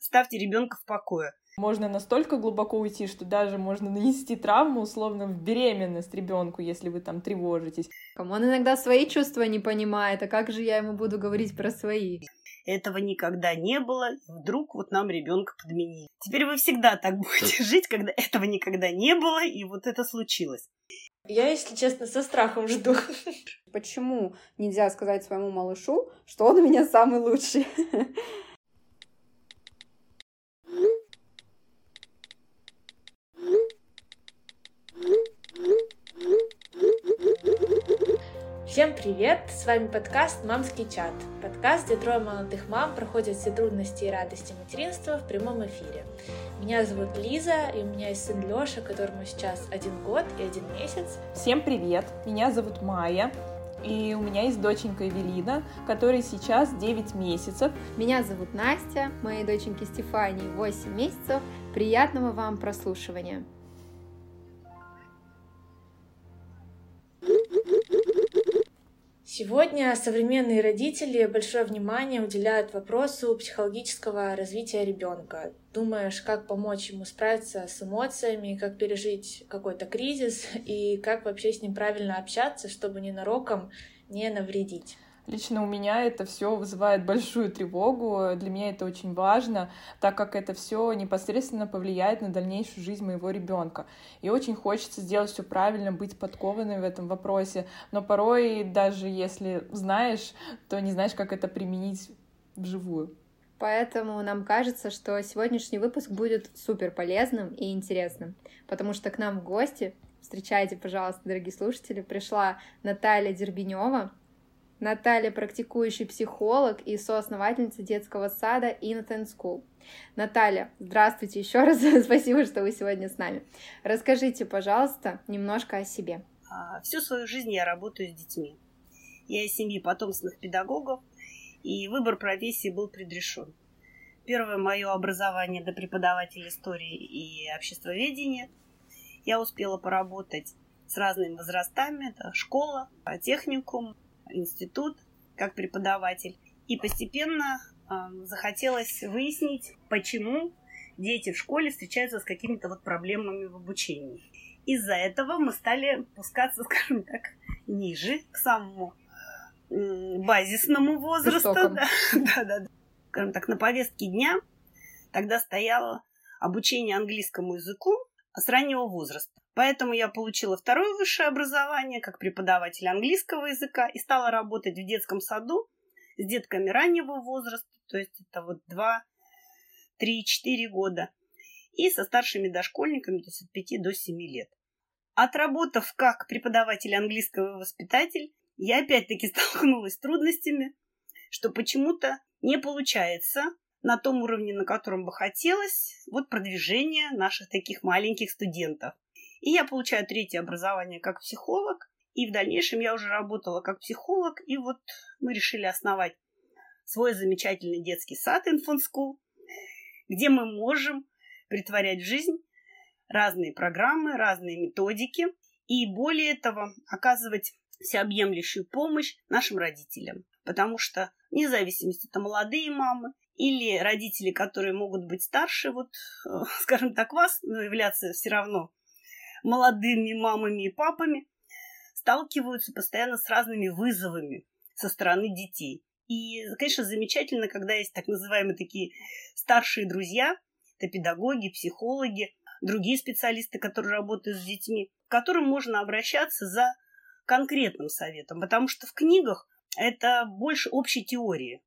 ставьте ребенка в покое. Можно настолько глубоко уйти, что даже можно нанести травму условно в беременность ребенку, если вы там тревожитесь. Он иногда свои чувства не понимает, а как же я ему буду говорить про свои? Этого никогда не было, вдруг вот нам ребенка подменили. Теперь вы всегда так будете жить, когда этого никогда не было, и вот это случилось. Я, если честно, со страхом жду. Почему нельзя сказать своему малышу, что он у меня самый лучший? Всем привет! С вами подкаст «Мамский чат». Подкаст, где трое молодых мам проходят все трудности и радости материнства в прямом эфире. Меня зовут Лиза, и у меня есть сын Лёша, которому сейчас один год и один месяц. Всем привет! Меня зовут Майя. И у меня есть доченька Эвелина, которой сейчас 9 месяцев. Меня зовут Настя, моей доченьке Стефании 8 месяцев. Приятного вам прослушивания! Сегодня современные родители большое внимание уделяют вопросу психологического развития ребенка. Думаешь, как помочь ему справиться с эмоциями, как пережить какой-то кризис и как вообще с ним правильно общаться, чтобы ненароком не навредить. Лично у меня это все вызывает большую тревогу. Для меня это очень важно, так как это все непосредственно повлияет на дальнейшую жизнь моего ребенка. И очень хочется сделать все правильно, быть подкованной в этом вопросе. Но порой, даже если знаешь, то не знаешь, как это применить вживую. Поэтому нам кажется, что сегодняшний выпуск будет супер полезным и интересным, потому что к нам в гости, встречайте, пожалуйста, дорогие слушатели, пришла Наталья Дербенева, Наталья — практикующий психолог и соосновательница детского сада Innocent School. Наталья, здравствуйте еще раз, спасибо, что вы сегодня с нами. Расскажите, пожалуйста, немножко о себе. А, всю свою жизнь я работаю с детьми. Я из семьи потомственных педагогов, и выбор профессии был предрешен. Первое мое образование до преподавателя истории и обществоведения. Я успела поработать с разными возрастами. Это школа, техникум, институт как преподаватель. И постепенно э, захотелось выяснить, почему дети в школе встречаются с какими-то вот проблемами в обучении. Из-за этого мы стали пускаться, скажем так, ниже, к самому базисному возрасту. Да, да, да. Скажем так, на повестке дня тогда стояло обучение английскому языку с раннего возраста. Поэтому я получила второе высшее образование как преподаватель английского языка и стала работать в детском саду с детками раннего возраста, то есть это вот 2, 3, 4 года, и со старшими дошкольниками, то есть от 5 до 7 лет. Отработав как преподаватель английского воспитатель, я опять-таки столкнулась с трудностями, что почему-то не получается на том уровне, на котором бы хотелось, вот продвижение наших таких маленьких студентов. И я получаю третье образование как психолог. И в дальнейшем я уже работала как психолог. И вот мы решили основать свой замечательный детский сад School, где мы можем притворять в жизнь разные программы, разные методики. И более того, оказывать всеобъемлющую помощь нашим родителям. Потому что, вне зависимости, это молодые мамы или родители, которые могут быть старше, вот, э, скажем так, вас, но являться все равно молодыми мамами и папами сталкиваются постоянно с разными вызовами со стороны детей. И, конечно, замечательно, когда есть так называемые такие старшие друзья, это педагоги, психологи, другие специалисты, которые работают с детьми, к которым можно обращаться за конкретным советом, потому что в книгах это больше общей теории.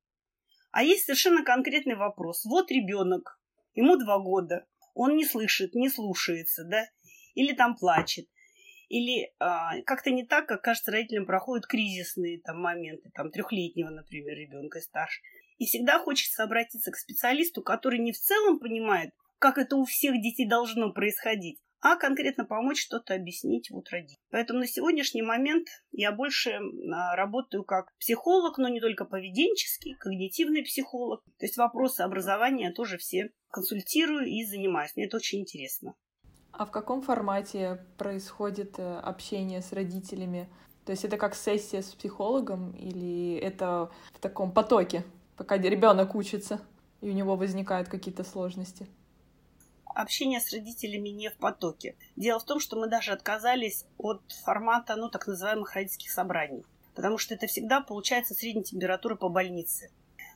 А есть совершенно конкретный вопрос. Вот ребенок, ему два года, он не слышит, не слушается, да, или там плачет, или а, как-то не так, как кажется родителям проходят кризисные там моменты, там трехлетнего, например, ребенка и старше. И всегда хочется обратиться к специалисту, который не в целом понимает, как это у всех детей должно происходить, а конкретно помочь что-то объяснить вот родителям. Поэтому на сегодняшний момент я больше а, работаю как психолог, но не только поведенческий, когнитивный психолог. То есть вопросы образования тоже все консультирую и занимаюсь. Мне это очень интересно. А в каком формате происходит э, общение с родителями? То есть это как сессия с психологом или это в таком потоке, пока ребенок учится? и у него возникают какие-то сложности? Общение с родителями не в потоке. Дело в том, что мы даже отказались от формата, ну, так называемых родительских собраний. Потому что это всегда получается средняя температура по больнице.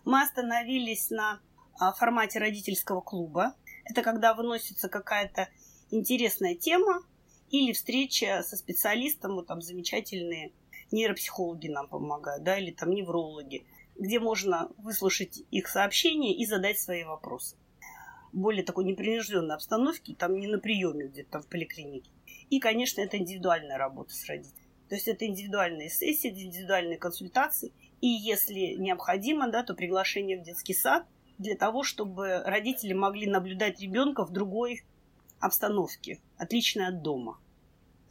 Мы остановились на а, формате родительского клуба. Это когда выносится какая-то интересная тема или встреча со специалистом, вот там замечательные нейропсихологи нам помогают, да, или там неврологи, где можно выслушать их сообщения и задать свои вопросы. Более такой непринужденной обстановки, там не на приеме где-то там в поликлинике. И, конечно, это индивидуальная работа с родителями. То есть это индивидуальные сессии, индивидуальные консультации. И если необходимо, да, то приглашение в детский сад для того, чтобы родители могли наблюдать ребенка в другой обстановке, отличной от дома.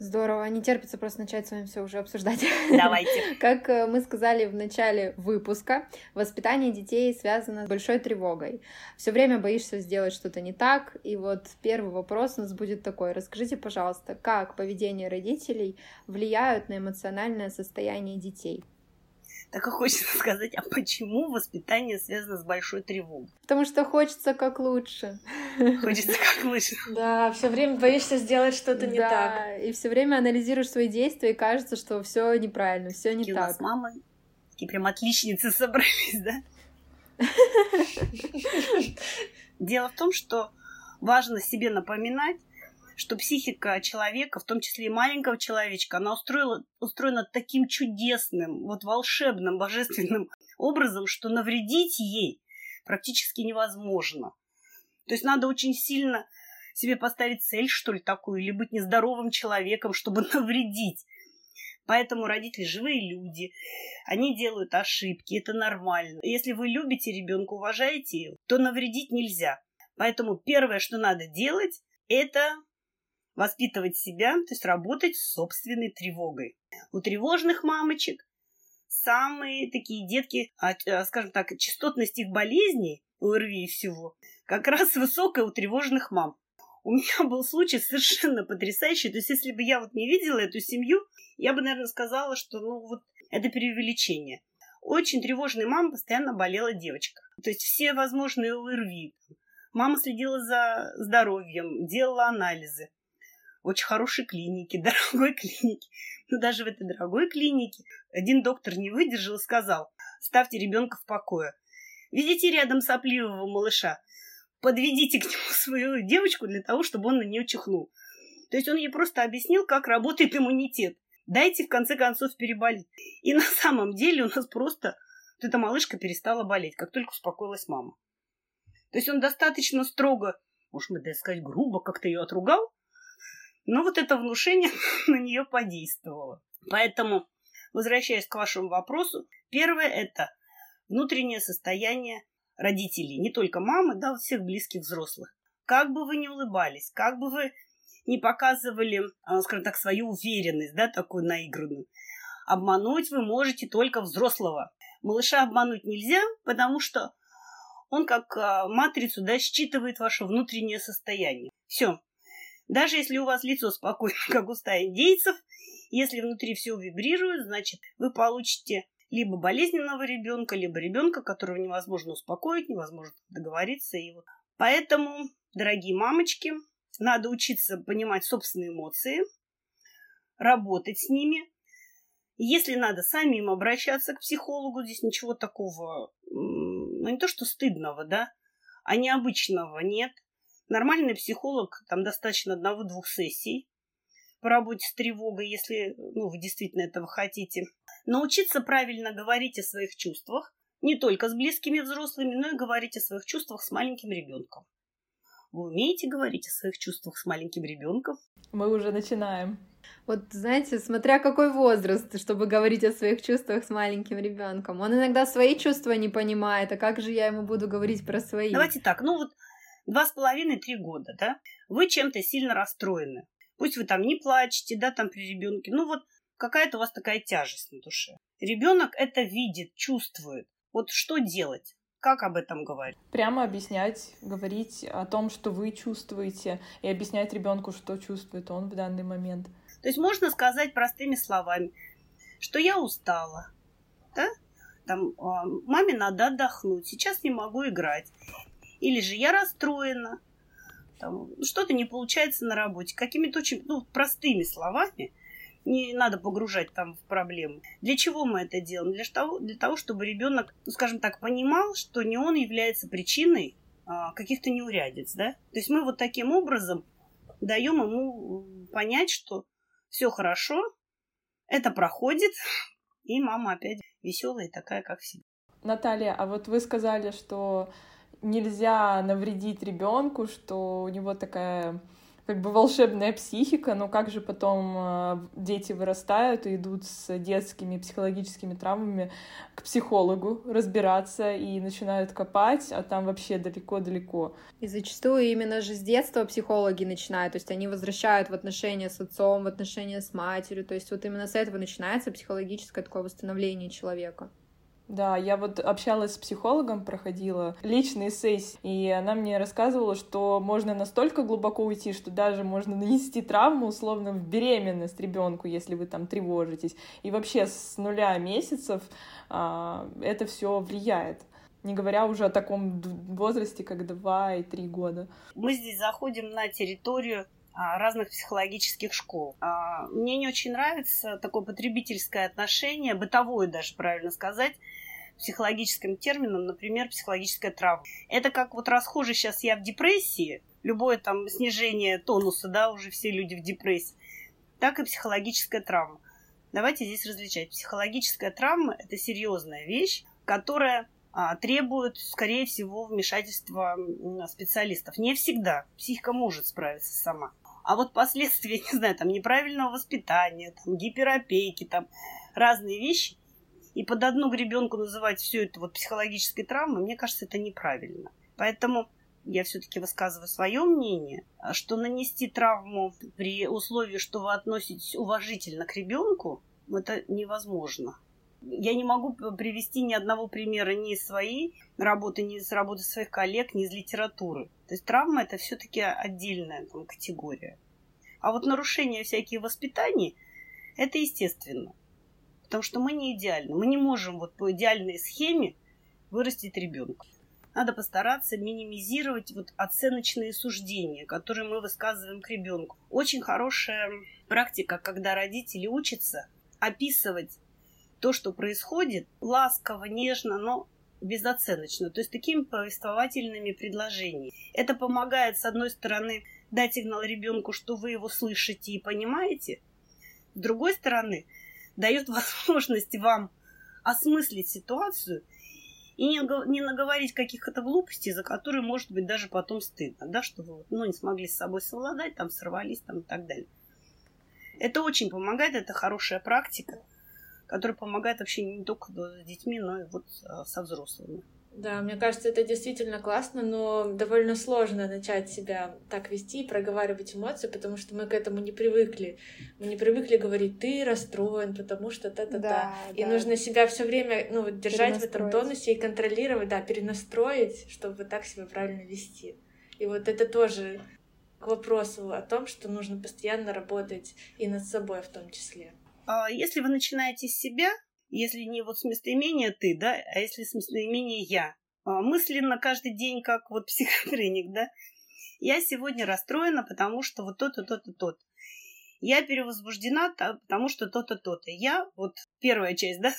Здорово, не терпится просто начать с вами все уже обсуждать. Давайте. Как э, мы сказали в начале выпуска, воспитание детей связано с большой тревогой. Все время боишься сделать что-то не так. И вот первый вопрос у нас будет такой. Расскажите, пожалуйста, как поведение родителей влияют на эмоциональное состояние детей? Так и хочется сказать, а почему воспитание связано с большой тревогой? Потому что хочется как лучше. Хочется как лучше. Да, все время боишься сделать что-то не так. Да, и все время анализируешь свои действия, и кажется, что все неправильно, все не так. у нас с мамой такие прям отличницы собрались, да? Дело в том, что важно себе напоминать, что психика человека, в том числе и маленького человечка, она устроила, устроена таким чудесным, вот волшебным, божественным образом, что навредить ей практически невозможно. То есть надо очень сильно себе поставить цель, что ли, такую, или быть нездоровым человеком, чтобы навредить. Поэтому родители живые люди, они делают ошибки, это нормально. Если вы любите ребенка, уважаете его, то навредить нельзя. Поэтому первое, что надо делать, это воспитывать себя, то есть работать с собственной тревогой. У тревожных мамочек самые такие детки, а, а, скажем так, частотность их болезней, ОРВИ и всего, как раз высокая у тревожных мам. У меня был случай совершенно потрясающий. То есть, если бы я вот не видела эту семью, я бы, наверное, сказала, что, ну, вот это преувеличение. Очень тревожной мамы постоянно болела девочка. То есть, все возможные ОРВИ. Мама следила за здоровьем, делала анализы очень хорошей клинике, дорогой клинике. Но даже в этой дорогой клинике один доктор не выдержал и сказал, ставьте ребенка в покое. Видите рядом сопливого малыша? Подведите к нему свою девочку для того, чтобы он на нее чихнул. То есть он ей просто объяснил, как работает иммунитет. Дайте, в конце концов, переболеть. И на самом деле у нас просто вот эта малышка перестала болеть, как только успокоилась мама. То есть он достаточно строго, может, мы даже сказать, грубо как-то ее отругал, но вот это внушение на нее подействовало. Поэтому, возвращаясь к вашему вопросу, первое – это внутреннее состояние родителей, не только мамы, да, всех близких взрослых. Как бы вы ни улыбались, как бы вы не показывали, а, скажем так, свою уверенность, да, такую наигранную, обмануть вы можете только взрослого. Малыша обмануть нельзя, потому что он как а, матрицу, да, считывает ваше внутреннее состояние. Все, даже если у вас лицо спокойно, как у стаи индейцев, если внутри все вибрирует, значит, вы получите либо болезненного ребенка, либо ребенка, которого невозможно успокоить, невозможно договориться. И вот. Поэтому, дорогие мамочки, надо учиться понимать собственные эмоции, работать с ними. Если надо самим обращаться к психологу, здесь ничего такого, ну не то что стыдного, да, а необычного нет – Нормальный психолог, там достаточно одного-двух сессий по работе с тревогой, если ну, вы действительно этого хотите. Научиться правильно говорить о своих чувствах, не только с близкими взрослыми, но и говорить о своих чувствах с маленьким ребенком. Вы умеете говорить о своих чувствах с маленьким ребенком? Мы уже начинаем. Вот знаете, смотря какой возраст, чтобы говорить о своих чувствах с маленьким ребенком. Он иногда свои чувства не понимает, а как же я ему буду говорить про свои? Давайте так, ну вот два с половиной-три года, да, вы чем-то сильно расстроены. Пусть вы там не плачете, да, там при ребенке, ну вот какая-то у вас такая тяжесть на душе. Ребенок это видит, чувствует. Вот что делать? Как об этом говорить? Прямо объяснять, говорить о том, что вы чувствуете, и объяснять ребенку, что чувствует он в данный момент. То есть можно сказать простыми словами, что я устала, да? Там, а, маме надо отдохнуть, сейчас не могу играть. Или же я расстроена, там, что-то не получается на работе. Какими-то очень ну, простыми словами не надо погружать там в проблемы. Для чего мы это делаем? Для того, для того чтобы ребенок, ну, скажем так, понимал, что не он является причиной а, каких-то неурядиц, да? То есть мы вот таким образом даем ему понять, что все хорошо, это проходит, и мама опять веселая такая, как всегда. Наталья, а вот вы сказали, что нельзя навредить ребенку, что у него такая как бы волшебная психика, но как же потом э, дети вырастают и идут с детскими психологическими травмами к психологу разбираться и начинают копать, а там вообще далеко-далеко. И зачастую именно же с детства психологи начинают, то есть они возвращают в отношения с отцом, в отношения с матерью, то есть вот именно с этого начинается психологическое такое восстановление человека. Да, я вот общалась с психологом, проходила личные сессии, и она мне рассказывала, что можно настолько глубоко уйти, что даже можно нанести травму условно в беременность ребенку, если вы там тревожитесь. И вообще с нуля месяцев а, это все влияет. Не говоря уже о таком возрасте, как 2 и 3 года. Мы здесь заходим на территорию а, разных психологических школ. А, мне не очень нравится такое потребительское отношение, бытовое даже, правильно сказать, психологическим термином, например, психологическая травма. Это как вот расхоже сейчас я в депрессии, любое там снижение тонуса, да, уже все люди в депрессии, так и психологическая травма. Давайте здесь различать. Психологическая травма – это серьезная вещь, которая а, требует, скорее всего, вмешательства специалистов. Не всегда. Психика может справиться сама. А вот последствия, не знаю, там неправильного воспитания, там, гиперопеки, там разные вещи – и под одну гребенку называть все это вот психологической травмой, мне кажется, это неправильно. Поэтому я все-таки высказываю свое мнение, что нанести травму при условии, что вы относитесь уважительно к ребенку, это невозможно. Я не могу привести ни одного примера ни из своей работы, ни из работы своих коллег, ни из литературы. То есть травма это все-таки отдельная там, категория. А вот нарушения всякие воспитания, это естественно. Потому что мы не идеальны. Мы не можем вот по идеальной схеме вырастить ребенка. Надо постараться минимизировать вот оценочные суждения, которые мы высказываем к ребенку. Очень хорошая практика, когда родители учатся описывать то, что происходит, ласково, нежно, но безоценочно, то есть такими повествовательными предложениями. Это помогает, с одной стороны, дать сигнал ребенку, что вы его слышите и понимаете, с другой стороны, дает возможность вам осмыслить ситуацию и не, не наговорить каких-то глупостей, за которые, может быть, даже потом стыдно, да, что вы ну, не смогли с собой совладать, там, сорвались там, и так далее. Это очень помогает, это хорошая практика, которая помогает вообще не только с детьми, но и вот а, со взрослыми. Да, мне кажется, это действительно классно, но довольно сложно начать себя так вести и проговаривать эмоции, потому что мы к этому не привыкли. Мы не привыкли говорить, ты расстроен, потому что та-та-та. Да, и да. нужно себя все время ну, вот, держать в этом тонусе и контролировать, да, перенастроить, чтобы так себя правильно вести. И вот это тоже к вопросу о том, что нужно постоянно работать и над собой в том числе. А если вы начинаете с себя, если не вот с местоимения ты, да, а если с местоимения я. А, мысленно каждый день, как вот психотренинг, да. Я сегодня расстроена, потому что вот то-то, то-то, то-то. Я перевозбуждена, потому что то-то, то-то. Я, вот первая часть, да,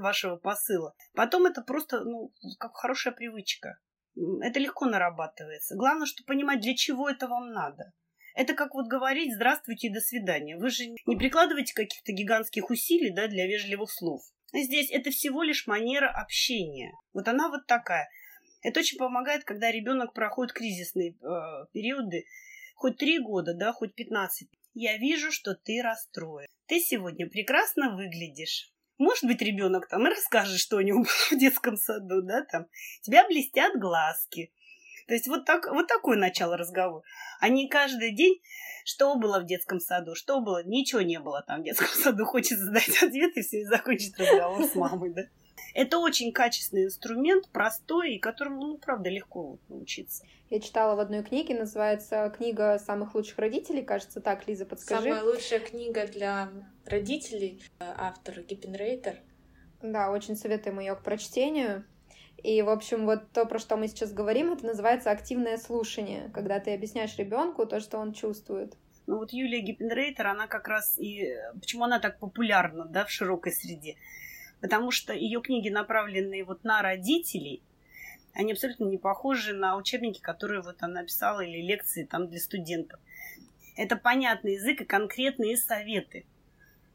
вашего посыла. Потом это просто, ну, как хорошая привычка. Это легко нарабатывается. Главное, что понимать, для чего это вам надо. Это как вот говорить «здравствуйте и до свидания». Вы же не прикладываете каких-то гигантских усилий да, для вежливых слов. Здесь это всего лишь манера общения. Вот она вот такая. Это очень помогает, когда ребенок проходит кризисные э, периоды, хоть три года, да, хоть пятнадцать. Я вижу, что ты расстроен. Ты сегодня прекрасно выглядишь. Может быть, ребенок там и расскажет, что у него было в детском саду, да, там. тебя блестят глазки. То есть вот, так, вот такое начало разговора. А не каждый день, что было в детском саду, что было, ничего не было там в детском саду. Хочется задать ответ и все, и закончить разговор с мамой, да. Это очень качественный инструмент, простой, и которому, ну, правда, легко вот научиться. Я читала в одной книге, называется «Книга самых лучших родителей». Кажется, так, Лиза, подскажи. Самая лучшая книга для родителей, автор Гиппенрейтер. Да, очень советуем ее к прочтению. И, в общем, вот то, про что мы сейчас говорим, это называется активное слушание, когда ты объясняешь ребенку то, что он чувствует. Ну вот Юлия Гиппенрейтер, она как раз и... Почему она так популярна, да, в широкой среде? Потому что ее книги, направленные вот на родителей, они абсолютно не похожи на учебники, которые вот она писала, или лекции там для студентов. Это понятный язык и конкретные советы.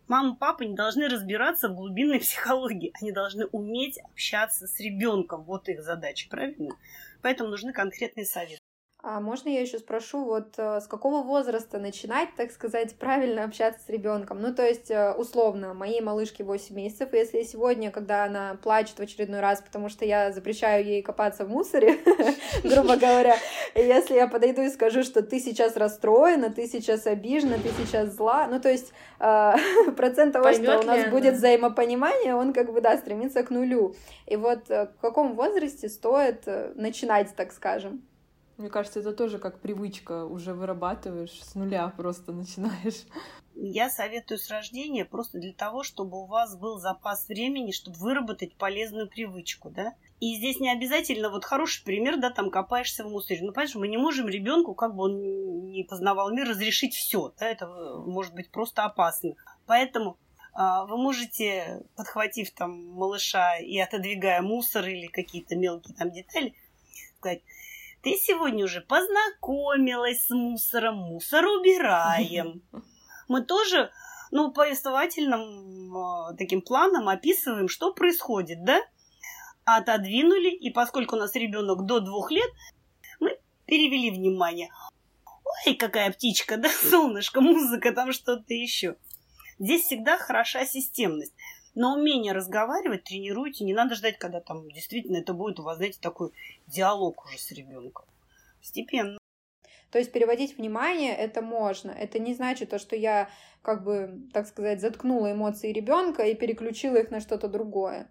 Мама, папа не должны разбираться в глубинной психологии. Они должны уметь общаться с ребенком. Вот их задача, правильно? Поэтому нужны конкретные советы. А можно я еще спрошу, вот э, с какого возраста начинать, так сказать, правильно общаться с ребенком? Ну, то есть, э, условно, моей малышке 8 месяцев, если сегодня, когда она плачет в очередной раз, потому что я запрещаю ей копаться в мусоре, грубо говоря, если я подойду и скажу, что ты сейчас расстроена, ты сейчас обижена, ты сейчас зла, ну, то есть, э, процент того, что у нас будет взаимопонимание, он как бы, да, стремится к нулю. И вот в каком возрасте стоит начинать, так скажем? Мне кажется, это тоже как привычка, уже вырабатываешь, с нуля просто начинаешь. Я советую с рождения просто для того, чтобы у вас был запас времени, чтобы выработать полезную привычку, да. И здесь не обязательно, вот хороший пример, да, там копаешься в мусоре. Ну, понимаешь, мы не можем ребенку, как бы он не познавал мир, разрешить все, да, это может быть просто опасно. Поэтому а, вы можете, подхватив там малыша и отодвигая мусор или какие-то мелкие там детали, сказать, ты сегодня уже познакомилась с мусором, мусор убираем. Мы тоже, ну, повествовательным э, таким планом описываем, что происходит, да? Отодвинули, и поскольку у нас ребенок до двух лет, мы перевели внимание. Ой, какая птичка, да, солнышко, музыка, там что-то еще. Здесь всегда хороша системность. Но умение разговаривать тренируйте. Не надо ждать, когда там действительно это будет у вас, знаете, такой диалог уже с ребенком. Постепенно. То есть переводить внимание это можно. Это не значит то, что я, как бы, так сказать, заткнула эмоции ребенка и переключила их на что-то другое.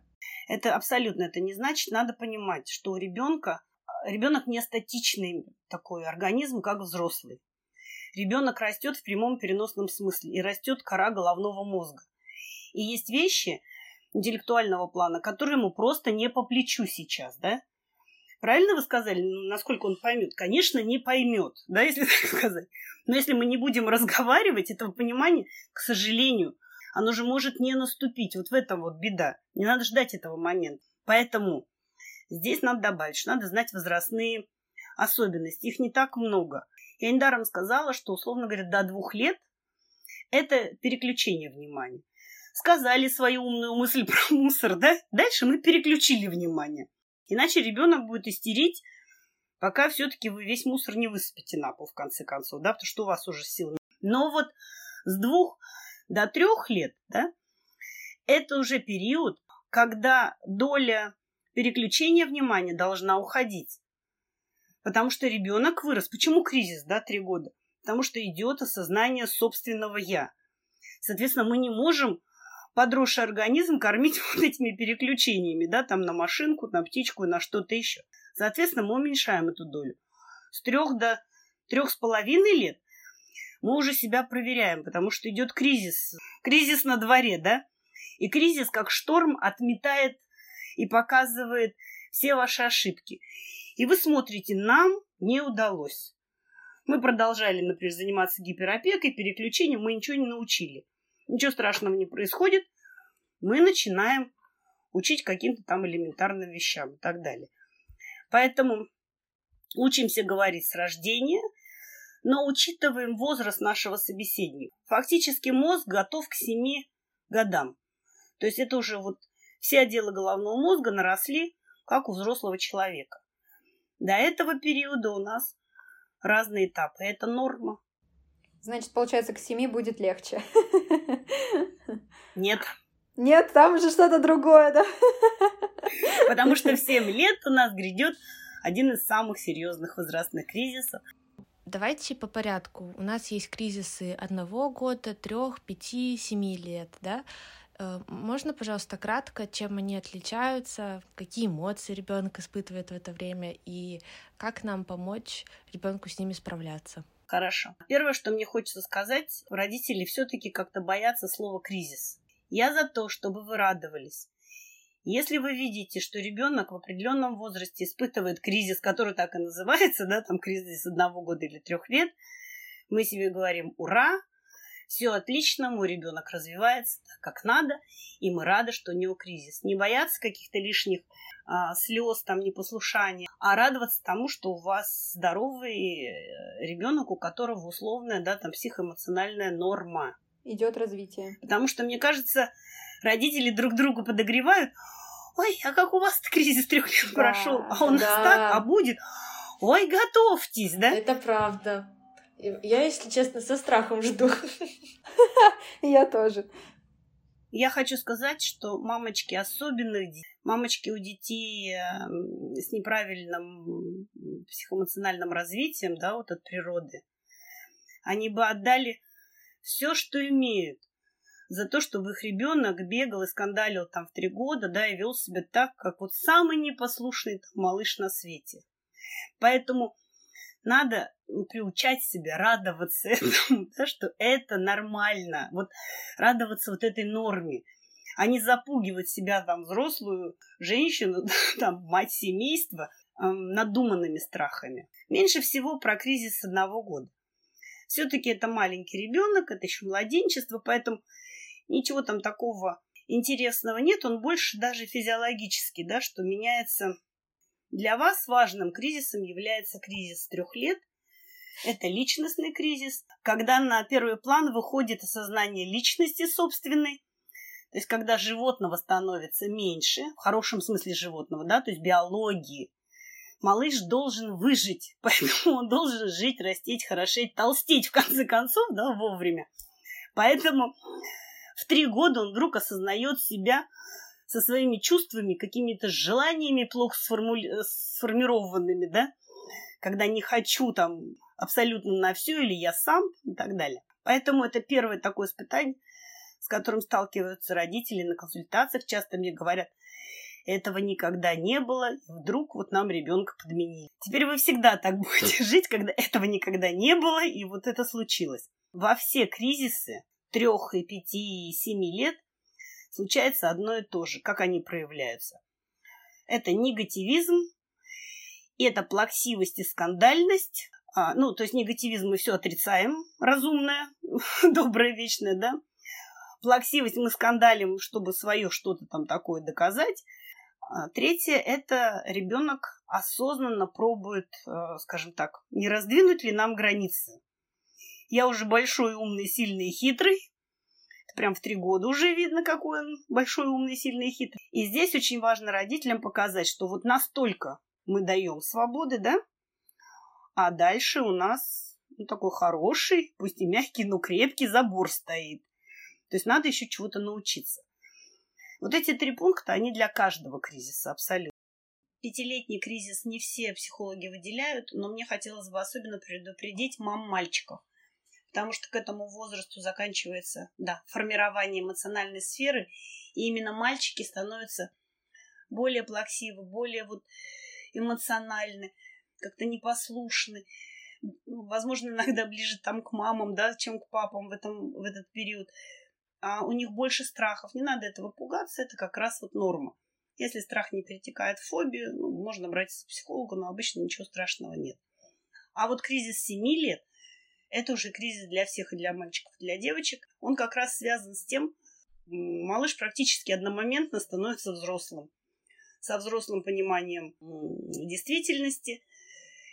Это абсолютно это не значит. Надо понимать, что у ребенка ребенок не статичный такой организм, как взрослый. Ребенок растет в прямом переносном смысле и растет кора головного мозга. И есть вещи интеллектуального плана, которые ему просто не по плечу сейчас, да? Правильно вы сказали, ну, насколько он поймет? Конечно, не поймет, да, если так сказать. Но если мы не будем разговаривать, этого понимания, к сожалению, оно же может не наступить. Вот в этом вот беда. Не надо ждать этого момента. Поэтому здесь надо добавить, что надо знать возрастные особенности. Их не так много. Я недаром сказала, что, условно говоря, до двух лет это переключение внимания сказали свою умную мысль про мусор, да? Дальше мы переключили внимание. Иначе ребенок будет истерить, пока все-таки вы весь мусор не высыпите на пол, в конце концов, да, потому что у вас уже сил нет. Но вот с двух до трех лет, да, это уже период, когда доля переключения внимания должна уходить. Потому что ребенок вырос. Почему кризис, да, три года? Потому что идет осознание собственного я. Соответственно, мы не можем подросший организм кормить вот этими переключениями, да, там на машинку, на птичку на что-то еще. Соответственно, мы уменьшаем эту долю. С трех до трех с половиной лет мы уже себя проверяем, потому что идет кризис. Кризис на дворе, да? И кризис, как шторм, отметает и показывает все ваши ошибки. И вы смотрите, нам не удалось. Мы продолжали, например, заниматься гиперопекой, переключением, мы ничего не научили ничего страшного не происходит, мы начинаем учить каким-то там элементарным вещам и так далее. Поэтому учимся говорить с рождения, но учитываем возраст нашего собеседника. Фактически мозг готов к 7 годам. То есть это уже вот все отделы головного мозга наросли, как у взрослого человека. До этого периода у нас разные этапы. Это норма. Значит, получается, к семи будет легче. Нет. Нет, там уже что-то другое, да? Потому что в 7 лет у нас грядет один из самых серьезных возрастных кризисов. Давайте по порядку. У нас есть кризисы одного года, трех, пяти, семи лет, да? Э, можно, пожалуйста, кратко, чем они отличаются, какие эмоции ребенок испытывает в это время и как нам помочь ребенку с ними справляться? Хорошо. Первое, что мне хочется сказать, родители все-таки как-то боятся слова кризис. Я за то, чтобы вы радовались. Если вы видите, что ребенок в определенном возрасте испытывает кризис, который так и называется, да, там кризис одного года или трех лет, мы себе говорим «Ура!», все отлично, мой ребенок развивается так, как надо, и мы рады, что у него кризис. Не бояться каких-то лишних а, слез, там, непослушания, а радоваться тому, что у вас здоровый э, ребенок, у которого условная, да, там, психоэмоциональная норма. Идет развитие. Потому что, мне кажется, родители друг другу подогревают. Ой, а как у вас кризис трех лет да, прошел? А у нас да. так, а будет? Ой, готовьтесь, да? Это правда. Я, если честно, со страхом жду. Я тоже. Я хочу сказать, что мамочки особенных мамочки у детей эм, с неправильным психоэмоциональным развитием, да, вот от природы, они бы отдали все, что имеют, за то, чтобы их ребенок бегал и скандалил там в три года, да, и вел себя так, как вот самый непослушный там, малыш на свете. Поэтому надо приучать себя радоваться этому, да, что это нормально. Вот радоваться вот этой норме, а не запугивать себя там взрослую женщину, там мать семейства э, надуманными страхами. Меньше всего про кризис одного года. Все-таки это маленький ребенок, это еще младенчество, поэтому ничего там такого интересного нет, он больше даже физиологически, да, что меняется для вас важным кризисом является кризис трех лет. Это личностный кризис, когда на первый план выходит осознание личности собственной, то есть когда животного становится меньше, в хорошем смысле животного, да, то есть биологии, малыш должен выжить, поэтому он должен жить, растить, хорошеть, толстеть в конце концов, да, вовремя. Поэтому в три года он вдруг осознает себя со своими чувствами, какими-то желаниями плохо сформули... Э, сформированными, да, когда не хочу там абсолютно на все или я сам и так далее. Поэтому это первое такое испытание, с которым сталкиваются родители на консультациях. Часто мне говорят, этого никогда не было, и вдруг вот нам ребенка подменили. Теперь вы всегда так будете жить, когда этого никогда не было, и вот это случилось. Во все кризисы трех и пяти и семи лет случается одно и то же. Как они проявляются? Это негативизм, это плаксивость и скандальность. А, ну, то есть негативизм мы все отрицаем, разумное, доброе, вечное, да. Плаксивость мы скандалим, чтобы свое что-то там такое доказать. А, третье – это ребенок осознанно пробует, э, скажем так, не раздвинуть ли нам границы. Я уже большой, умный, сильный и хитрый, прям в три года уже видно, какой он большой, умный, сильный и хитрый. И здесь очень важно родителям показать, что вот настолько мы даем свободы, да, а дальше у нас ну, такой хороший, пусть и мягкий, но крепкий забор стоит. То есть надо еще чего-то научиться. Вот эти три пункта, они для каждого кризиса абсолютно. Пятилетний кризис не все психологи выделяют, но мне хотелось бы особенно предупредить мам мальчиков потому что к этому возрасту заканчивается, да, формирование эмоциональной сферы, и именно мальчики становятся более плаксивы, более вот эмоциональны, как-то непослушны, возможно, иногда ближе там к мамам, да, чем к папам в, этом, в этот период. А у них больше страхов. Не надо этого пугаться, это как раз вот норма. Если страх не перетекает в фобию, ну, можно обратиться к психологу, но обычно ничего страшного нет. А вот кризис 7 лет – это уже кризис для всех, и для мальчиков, и для девочек. Он как раз связан с тем, малыш практически одномоментно становится взрослым. Со взрослым пониманием действительности.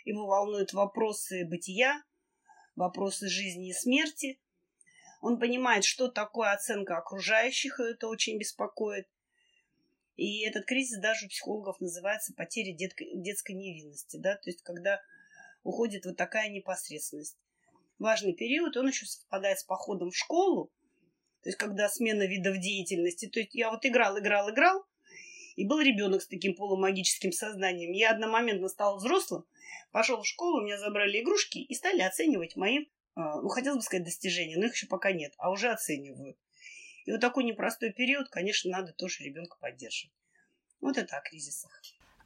Его волнуют вопросы бытия, вопросы жизни и смерти. Он понимает, что такое оценка окружающих, и это очень беспокоит. И этот кризис даже у психологов называется потеря детской, детской невинности, да, то есть когда уходит вот такая непосредственность важный период, он еще совпадает с походом в школу, то есть когда смена видов деятельности. То есть я вот играл, играл, играл, и был ребенок с таким полумагическим сознанием. Я одномоментно стал взрослым, пошел в школу, меня забрали игрушки и стали оценивать мои, а, ну, хотелось бы сказать, достижения, но их еще пока нет, а уже оценивают. И вот такой непростой период, конечно, надо тоже ребенка поддерживать. Вот это о кризисах.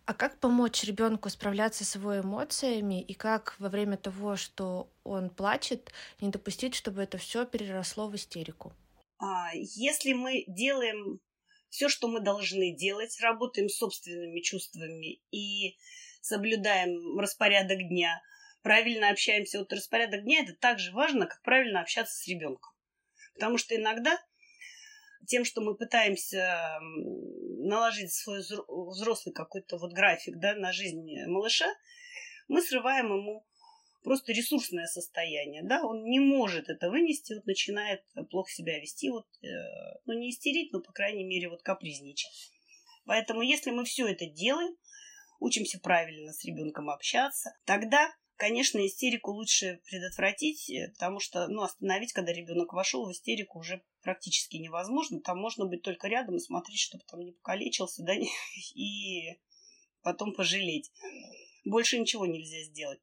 А как помочь ребенку справляться с его эмоциями и как во время того, что он плачет, не допустить, чтобы это все переросло в истерику? А, если мы делаем все, что мы должны делать, работаем собственными чувствами и соблюдаем распорядок дня, правильно общаемся. Вот распорядок дня это так же важно, как правильно общаться с ребенком. Потому что иногда тем, что мы пытаемся наложить свой взрослый какой-то вот график да, на жизнь малыша, мы срываем ему просто ресурсное состояние, да, он не может это вынести, вот начинает плохо себя вести, вот, э, ну, не истерить, но, по крайней мере, вот капризничать. Поэтому, если мы все это делаем, учимся правильно с ребенком общаться, тогда Конечно, истерику лучше предотвратить, э, потому что ну, остановить, когда ребенок вошел в истерику, уже практически невозможно. Там можно быть только рядом и смотреть, чтобы там не покалечился, да, и потом пожалеть. Больше ничего нельзя сделать.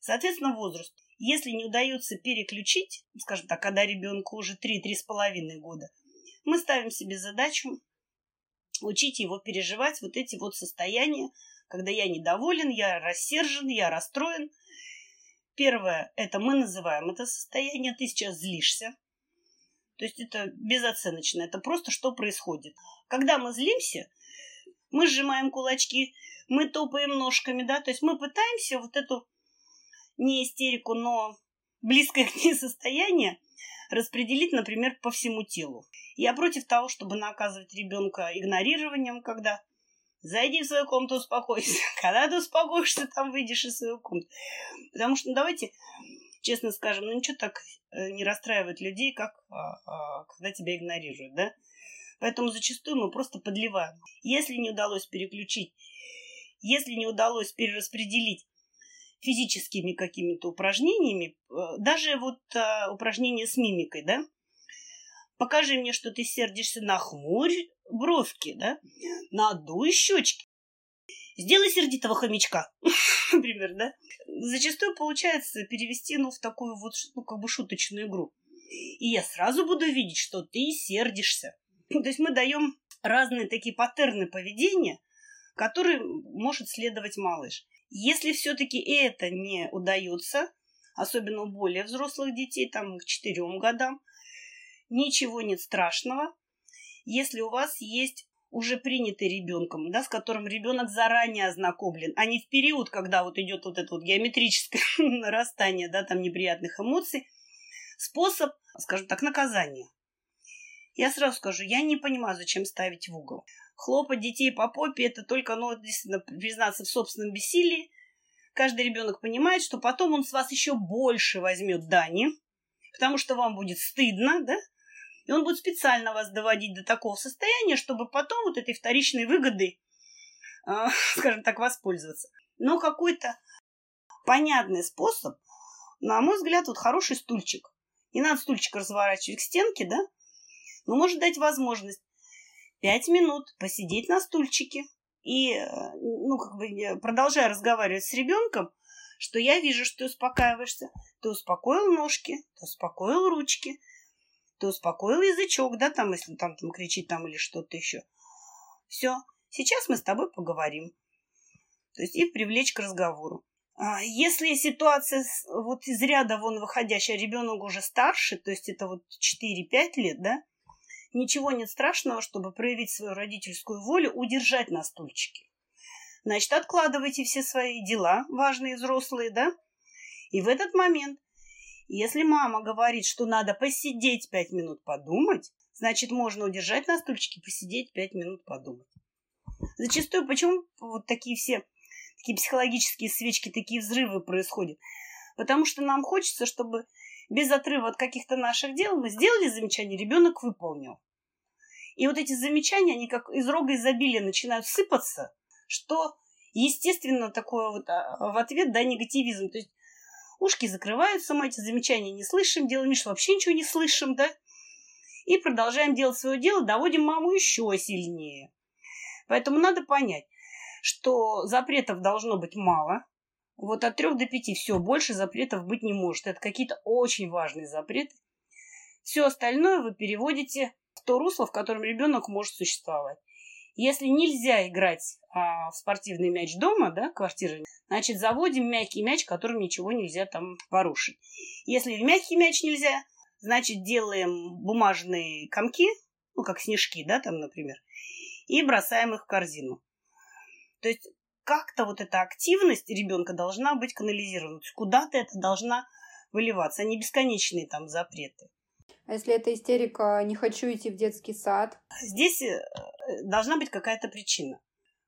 Соответственно, возраст. Если не удается переключить, скажем так, когда ребенку уже 3-3,5 года, мы ставим себе задачу учить его переживать вот эти вот состояния, когда я недоволен, я рассержен, я расстроен. Первое, это мы называем это состояние, ты сейчас злишься. То есть это безоценочно, это просто что происходит. Когда мы злимся, мы сжимаем кулачки, мы топаем ножками, да, то есть мы пытаемся вот эту не истерику, но близкое к ней состояние распределить, например, по всему телу. Я против того, чтобы наказывать ребенка игнорированием, когда Зайди в свою комнату, успокойся. Когда ты успокоишься, там выйдешь из своей комнаты. Потому что, ну, давайте честно скажем, ну, ничего так э, не расстраивает людей, как а, а, когда тебя игнорируют, да? Поэтому зачастую мы просто подливаем. Если не удалось переключить, если не удалось перераспределить физическими какими-то упражнениями, э, даже вот а, упражнения с мимикой, да, покажи мне, что ты сердишься, нахмурь бровки, да, надуй щечки. Сделай сердитого хомячка, например, да. Зачастую получается перевести, ну, в такую вот, ну, как бы шуточную игру. И я сразу буду видеть, что ты сердишься. То есть мы даем разные такие паттерны поведения, которые может следовать малыш. Если все-таки это не удается, особенно у более взрослых детей, там к четырем годам, ничего нет страшного, если у вас есть уже принятый ребенком, да, с которым ребенок заранее ознакомлен, а не в период, когда вот идет вот это вот геометрическое нарастание, да, там неприятных эмоций, способ, скажем так, наказания. Я сразу скажу, я не понимаю, зачем ставить в угол. Хлопать детей по попе – это только, ну, действительно, признаться в собственном бессилии. Каждый ребенок понимает, что потом он с вас еще больше возьмет дани, потому что вам будет стыдно, да, и он будет специально вас доводить до такого состояния, чтобы потом вот этой вторичной выгодой, э, скажем так, воспользоваться. Но какой-то понятный способ, на мой взгляд, вот хороший стульчик. Не надо стульчик разворачивать к стенке, да? Но может дать возможность пять минут посидеть на стульчике и, э, ну, как бы, продолжая разговаривать с ребенком, что я вижу, что ты успокаиваешься. Ты успокоил ножки, ты успокоил ручки, ты успокоил язычок, да, там, если там, там кричит там или что-то еще. Все, сейчас мы с тобой поговорим. То есть и привлечь к разговору. А если ситуация вот из ряда вон выходящая, ребенок уже старше, то есть это вот 4-5 лет, да, ничего нет страшного, чтобы проявить свою родительскую волю, удержать на стульчике. Значит, откладывайте все свои дела, важные взрослые, да, и в этот момент если мама говорит, что надо посидеть пять минут подумать, значит, можно удержать на стульчике, посидеть пять минут подумать. Зачастую, почему вот такие все такие психологические свечки, такие взрывы происходят? Потому что нам хочется, чтобы без отрыва от каких-то наших дел мы сделали замечание, ребенок выполнил. И вот эти замечания, они как из рога изобилия начинают сыпаться, что, естественно, такое вот а, в ответ, да, негативизм. То есть Ушки закрываются, мы эти замечания не слышим, делаем что вообще ничего не слышим, да? И продолжаем делать свое дело, доводим маму еще сильнее. Поэтому надо понять, что запретов должно быть мало. Вот от трех до пяти все, больше запретов быть не может. Это какие-то очень важные запреты. Все остальное вы переводите в то русло, в котором ребенок может существовать. Если нельзя играть а, в спортивный мяч дома, да, квартиры, значит, заводим мягкий мяч, которым ничего нельзя там порушить. Если мягкий мяч нельзя, значит, делаем бумажные комки, ну, как снежки, да, там, например, и бросаем их в корзину. То есть как-то вот эта активность ребенка должна быть канализирована. Куда-то это должна выливаться, а не бесконечные там запреты. А если это истерика «не хочу идти в детский сад»? Здесь э, должна быть какая-то причина.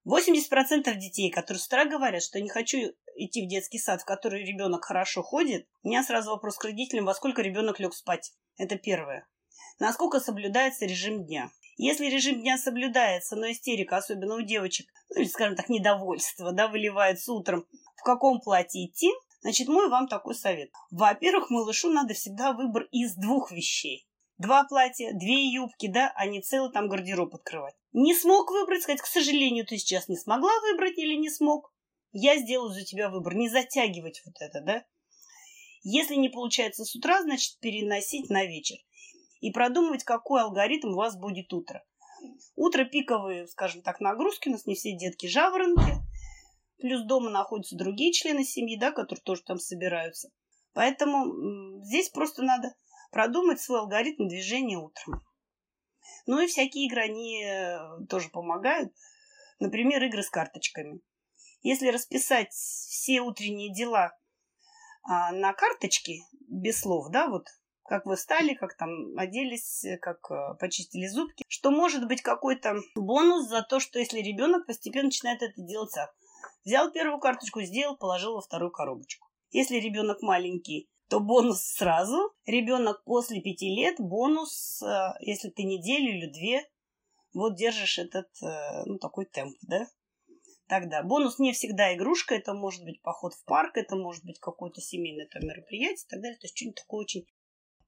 80% детей, которые с утра говорят, что не хочу идти в детский сад, в который ребенок хорошо ходит, у меня сразу вопрос к родителям, во сколько ребенок лег спать. Это первое. Насколько соблюдается режим дня. Если режим дня соблюдается, но истерика, особенно у девочек, ну или, скажем так, недовольство, да, выливается утром, в каком платье идти, значит, мой вам такой совет. Во-первых, малышу надо всегда выбор из двух вещей. Два платья, две юбки, да, а не целый там гардероб открывать. Не смог выбрать, сказать, к сожалению, ты сейчас не смогла выбрать или не смог. Я сделаю за тебя выбор. Не затягивать вот это, да. Если не получается с утра, значит, переносить на вечер и продумывать, какой алгоритм у вас будет утро. Утро пиковые, скажем так, нагрузки, у нас не все детки жаворонки, плюс дома находятся другие члены семьи, да, которые тоже там собираются. Поэтому здесь просто надо продумать свой алгоритм движения утром. Ну и всякие игры, они э, тоже помогают. Например, игры с карточками. Если расписать все утренние дела а, на карточке без слов, да, вот как вы встали, как там оделись, как э, почистили зубки, что может быть какой-то бонус за то, что если ребенок постепенно начинает это делать сам. Взял первую карточку, сделал, положил во вторую коробочку. Если ребенок маленький, то бонус сразу. Ребенок после пяти лет бонус, э, если ты неделю или две, вот держишь этот, э, ну, такой темп, да? Тогда бонус не всегда игрушка, это может быть поход в парк, это может быть какое-то семейное мероприятие и так далее. То есть что-нибудь такое очень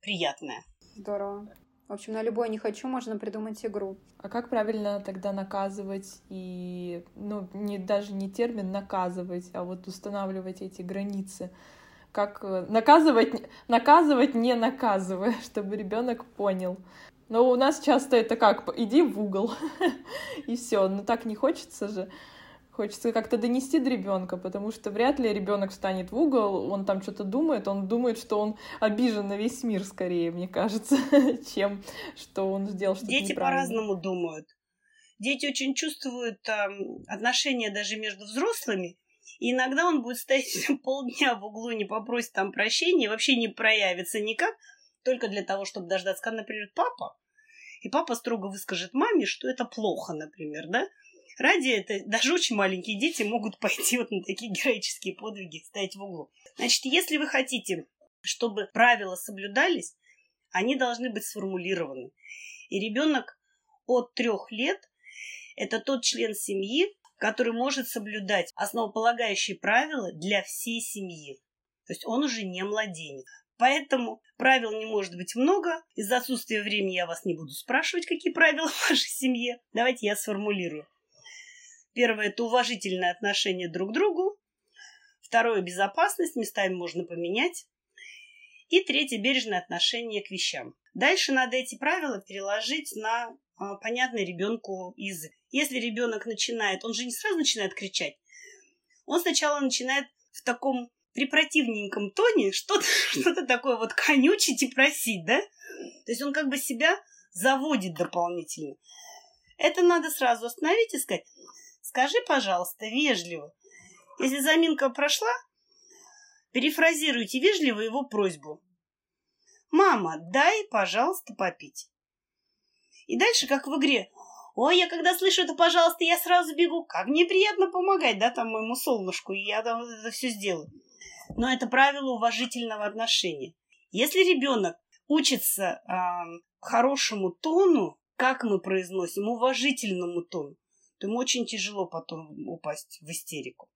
приятное. Здорово. В общем, на любой не хочу можно придумать игру. А как правильно тогда наказывать и, ну, не, даже не термин наказывать, а вот устанавливать эти границы? Как э, наказывать, наказывать не наказывая, чтобы ребенок понял. Но у нас часто это как, иди в угол, и все. Но так не хочется же. Хочется как-то донести до ребенка, потому что вряд ли ребенок встанет в угол, он там что-то думает, он думает, что он обижен на весь мир скорее, мне кажется, чем что он сделал что-то Дети по-разному думают. Дети очень чувствуют э, отношения даже между взрослыми. И иногда он будет стоять полдня в углу, не попросит там прощения, вообще не проявится никак, только для того, чтобы дождаться, когда, например, папа. И папа строго выскажет маме, что это плохо, например, да? Ради этого даже очень маленькие дети могут пойти вот на такие героические подвиги, стоять в углу. Значит, если вы хотите, чтобы правила соблюдались, они должны быть сформулированы. И ребенок от трех лет – это тот член семьи, который может соблюдать основополагающие правила для всей семьи. То есть он уже не младенец. Поэтому правил не может быть много. Из-за отсутствия времени я вас не буду спрашивать, какие правила в вашей семье. Давайте я сформулирую. Первое – это уважительное отношение друг к другу. Второе – безопасность, местами можно поменять. И третье – бережное отношение к вещам. Дальше надо эти правила переложить на а, понятный ребенку язык. Если ребенок начинает, он же не сразу начинает кричать. Он сначала начинает в таком припротивненьком тоне что-то что такое вот конючить и просить, да? То есть он как бы себя заводит дополнительно. Это надо сразу остановить и сказать, Скажи, пожалуйста, вежливо. Если заминка прошла, перефразируйте вежливо его просьбу. «Мама, дай, пожалуйста, попить». И дальше, как в игре. «Ой, я когда слышу это, пожалуйста, я сразу бегу. Как мне приятно помогать, да, там, моему солнышку, и я там это все сделаю». Но это правило уважительного отношения. Если ребенок учится э, хорошему тону, как мы произносим, уважительному тону, то ему очень тяжело потом упасть в истерику.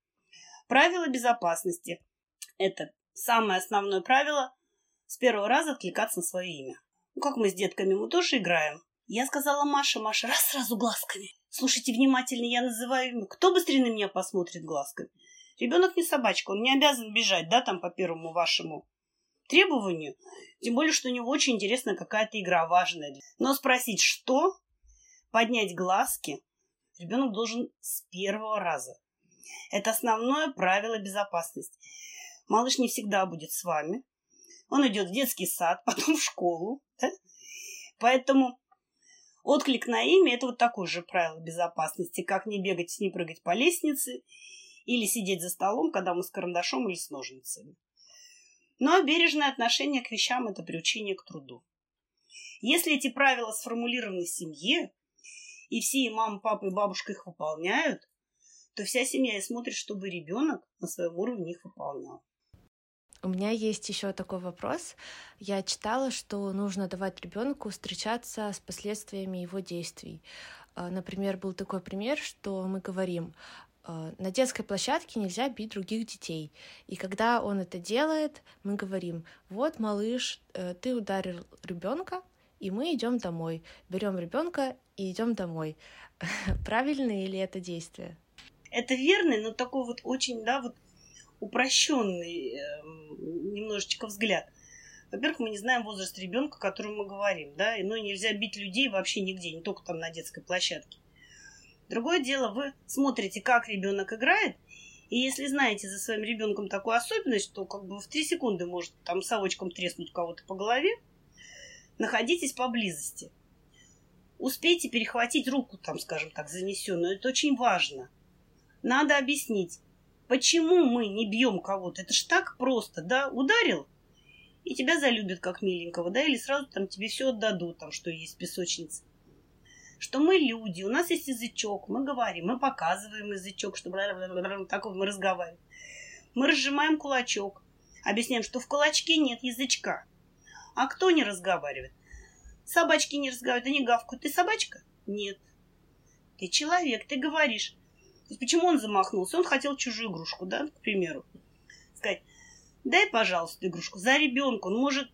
Правила безопасности – это самое основное правило с первого раза откликаться на свое имя. Ну, как мы с детками, мы тоже играем. Я сказала Маше, Маша, раз сразу глазками. Слушайте внимательно, я называю имя. Кто быстрее на меня посмотрит глазками? Ребенок не собачка, он не обязан бежать, да, там по первому вашему требованию. Тем более, что у него очень интересная какая-то игра важная. Но спросить, что? Поднять глазки, Ребенок должен с первого раза. Это основное правило безопасности. Малыш не всегда будет с вами. Он идет в детский сад, потом в школу. Да? Поэтому Отклик на имя – это вот такое же правило безопасности, как не бегать, не прыгать по лестнице или сидеть за столом, когда мы с карандашом или с ножницами. Но бережное отношение к вещам – это приучение к труду. Если эти правила сформулированы в семье, и все и мама, папа и бабушка их выполняют, то вся семья и смотрит, чтобы ребенок на своем уровне их выполнял. У меня есть еще такой вопрос. Я читала, что нужно давать ребенку встречаться с последствиями его действий. А, например, был такой пример, что мы говорим, а, на детской площадке нельзя бить других детей. И когда он это делает, мы говорим, вот, малыш, э, ты ударил ребенка, и мы идем домой. Берем ребенка и идем домой. Правильно или это действие? Это верный, но такой вот очень, да, вот упрощенный э, немножечко взгляд. Во-первых, мы не знаем возраст ребенка, о котором мы говорим, да, и ну, нельзя бить людей вообще нигде, не только там на детской площадке. Другое дело, вы смотрите, как ребенок играет, и если знаете за своим ребенком такую особенность, что как бы в три секунды может там совочком треснуть кого-то по голове, находитесь поблизости. Успейте перехватить руку, там, скажем так, занесенную. Это очень важно. Надо объяснить, почему мы не бьем кого-то. Это ж так просто, да? Ударил, и тебя залюбят как миленького, да? Или сразу там тебе все отдадут, там, что есть песочница. Что мы люди, у нас есть язычок, мы говорим, мы показываем язычок, чтобы так мы разговариваем. Мы разжимаем кулачок, объясняем, что в кулачке нет язычка. А кто не разговаривает? Собачки не разговаривают, они гавкают. Ты собачка? Нет. Ты человек, ты говоришь. То есть почему он замахнулся? Он хотел чужую игрушку, да, к примеру. Сказать, дай, пожалуйста, игрушку. За ребенка. Он может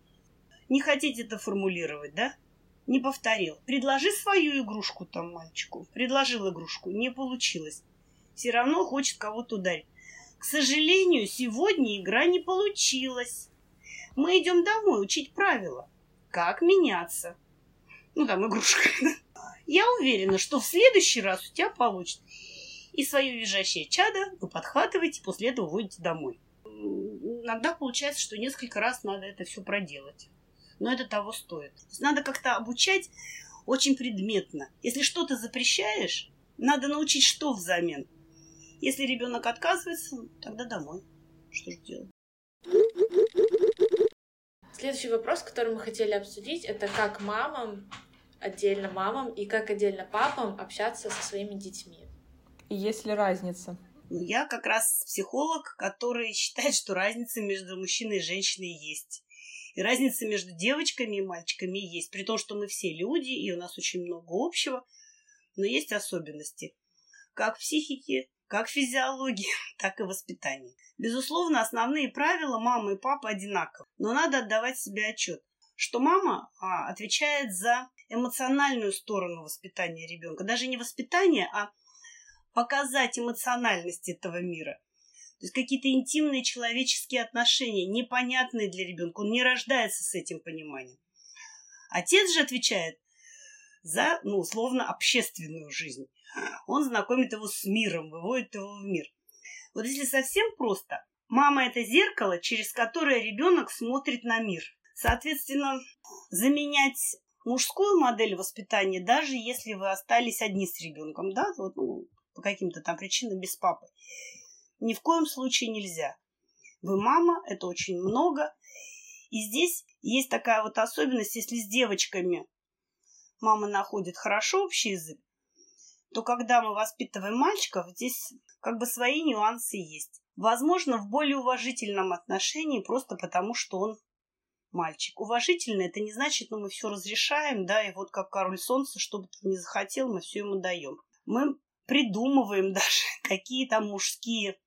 не хотеть это формулировать, да? Не повторил. Предложи свою игрушку там мальчику. Предложил игрушку. Не получилось. Все равно хочет кого-то ударить. К сожалению, сегодня игра не получилась. Мы идем домой учить правила. Как меняться. Ну, там, игрушка. Я уверена, что в следующий раз у тебя получится. И свое визжащее чадо вы подхватываете, после этого уводите домой. Иногда получается, что несколько раз надо это все проделать. Но это того стоит. надо как-то обучать очень предметно. Если что-то запрещаешь, надо научить что взамен. Если ребенок отказывается, тогда домой. Что же делать? Следующий вопрос, который мы хотели обсудить, это как мамам, отдельно мамам и как отдельно папам общаться со своими детьми. И есть ли разница? Я как раз психолог, который считает, что разница между мужчиной и женщиной есть. И разница между девочками и мальчиками есть. При том, что мы все люди, и у нас очень много общего, но есть особенности. Как в психике, как в физиологии, так и в воспитании. Безусловно, основные правила мамы и папы одинаковы, но надо отдавать себе отчет, что мама а, отвечает за эмоциональную сторону воспитания ребенка. Даже не воспитание, а показать эмоциональность этого мира. То есть какие-то интимные человеческие отношения, непонятные для ребенка. Он не рождается с этим пониманием. Отец же отвечает за, ну, условно, общественную жизнь. Он знакомит его с миром, выводит его в мир. Вот если совсем просто, мама – это зеркало, через которое ребенок смотрит на мир. Соответственно, заменять мужскую модель воспитания, даже если вы остались одни с ребенком, да, вот, ну, по каким-то там причинам без папы, ни в коем случае нельзя. Вы мама, это очень много. И здесь есть такая вот особенность, если с девочками мама находит хорошо общий язык, то когда мы воспитываем мальчиков, здесь как бы свои нюансы есть. Возможно, в более уважительном отношении, просто потому что он мальчик. Уважительно это не значит, ну, мы все разрешаем, да, и вот как король солнца, что бы ты ни захотел, мы все ему даем. Мы придумываем даже какие то мужские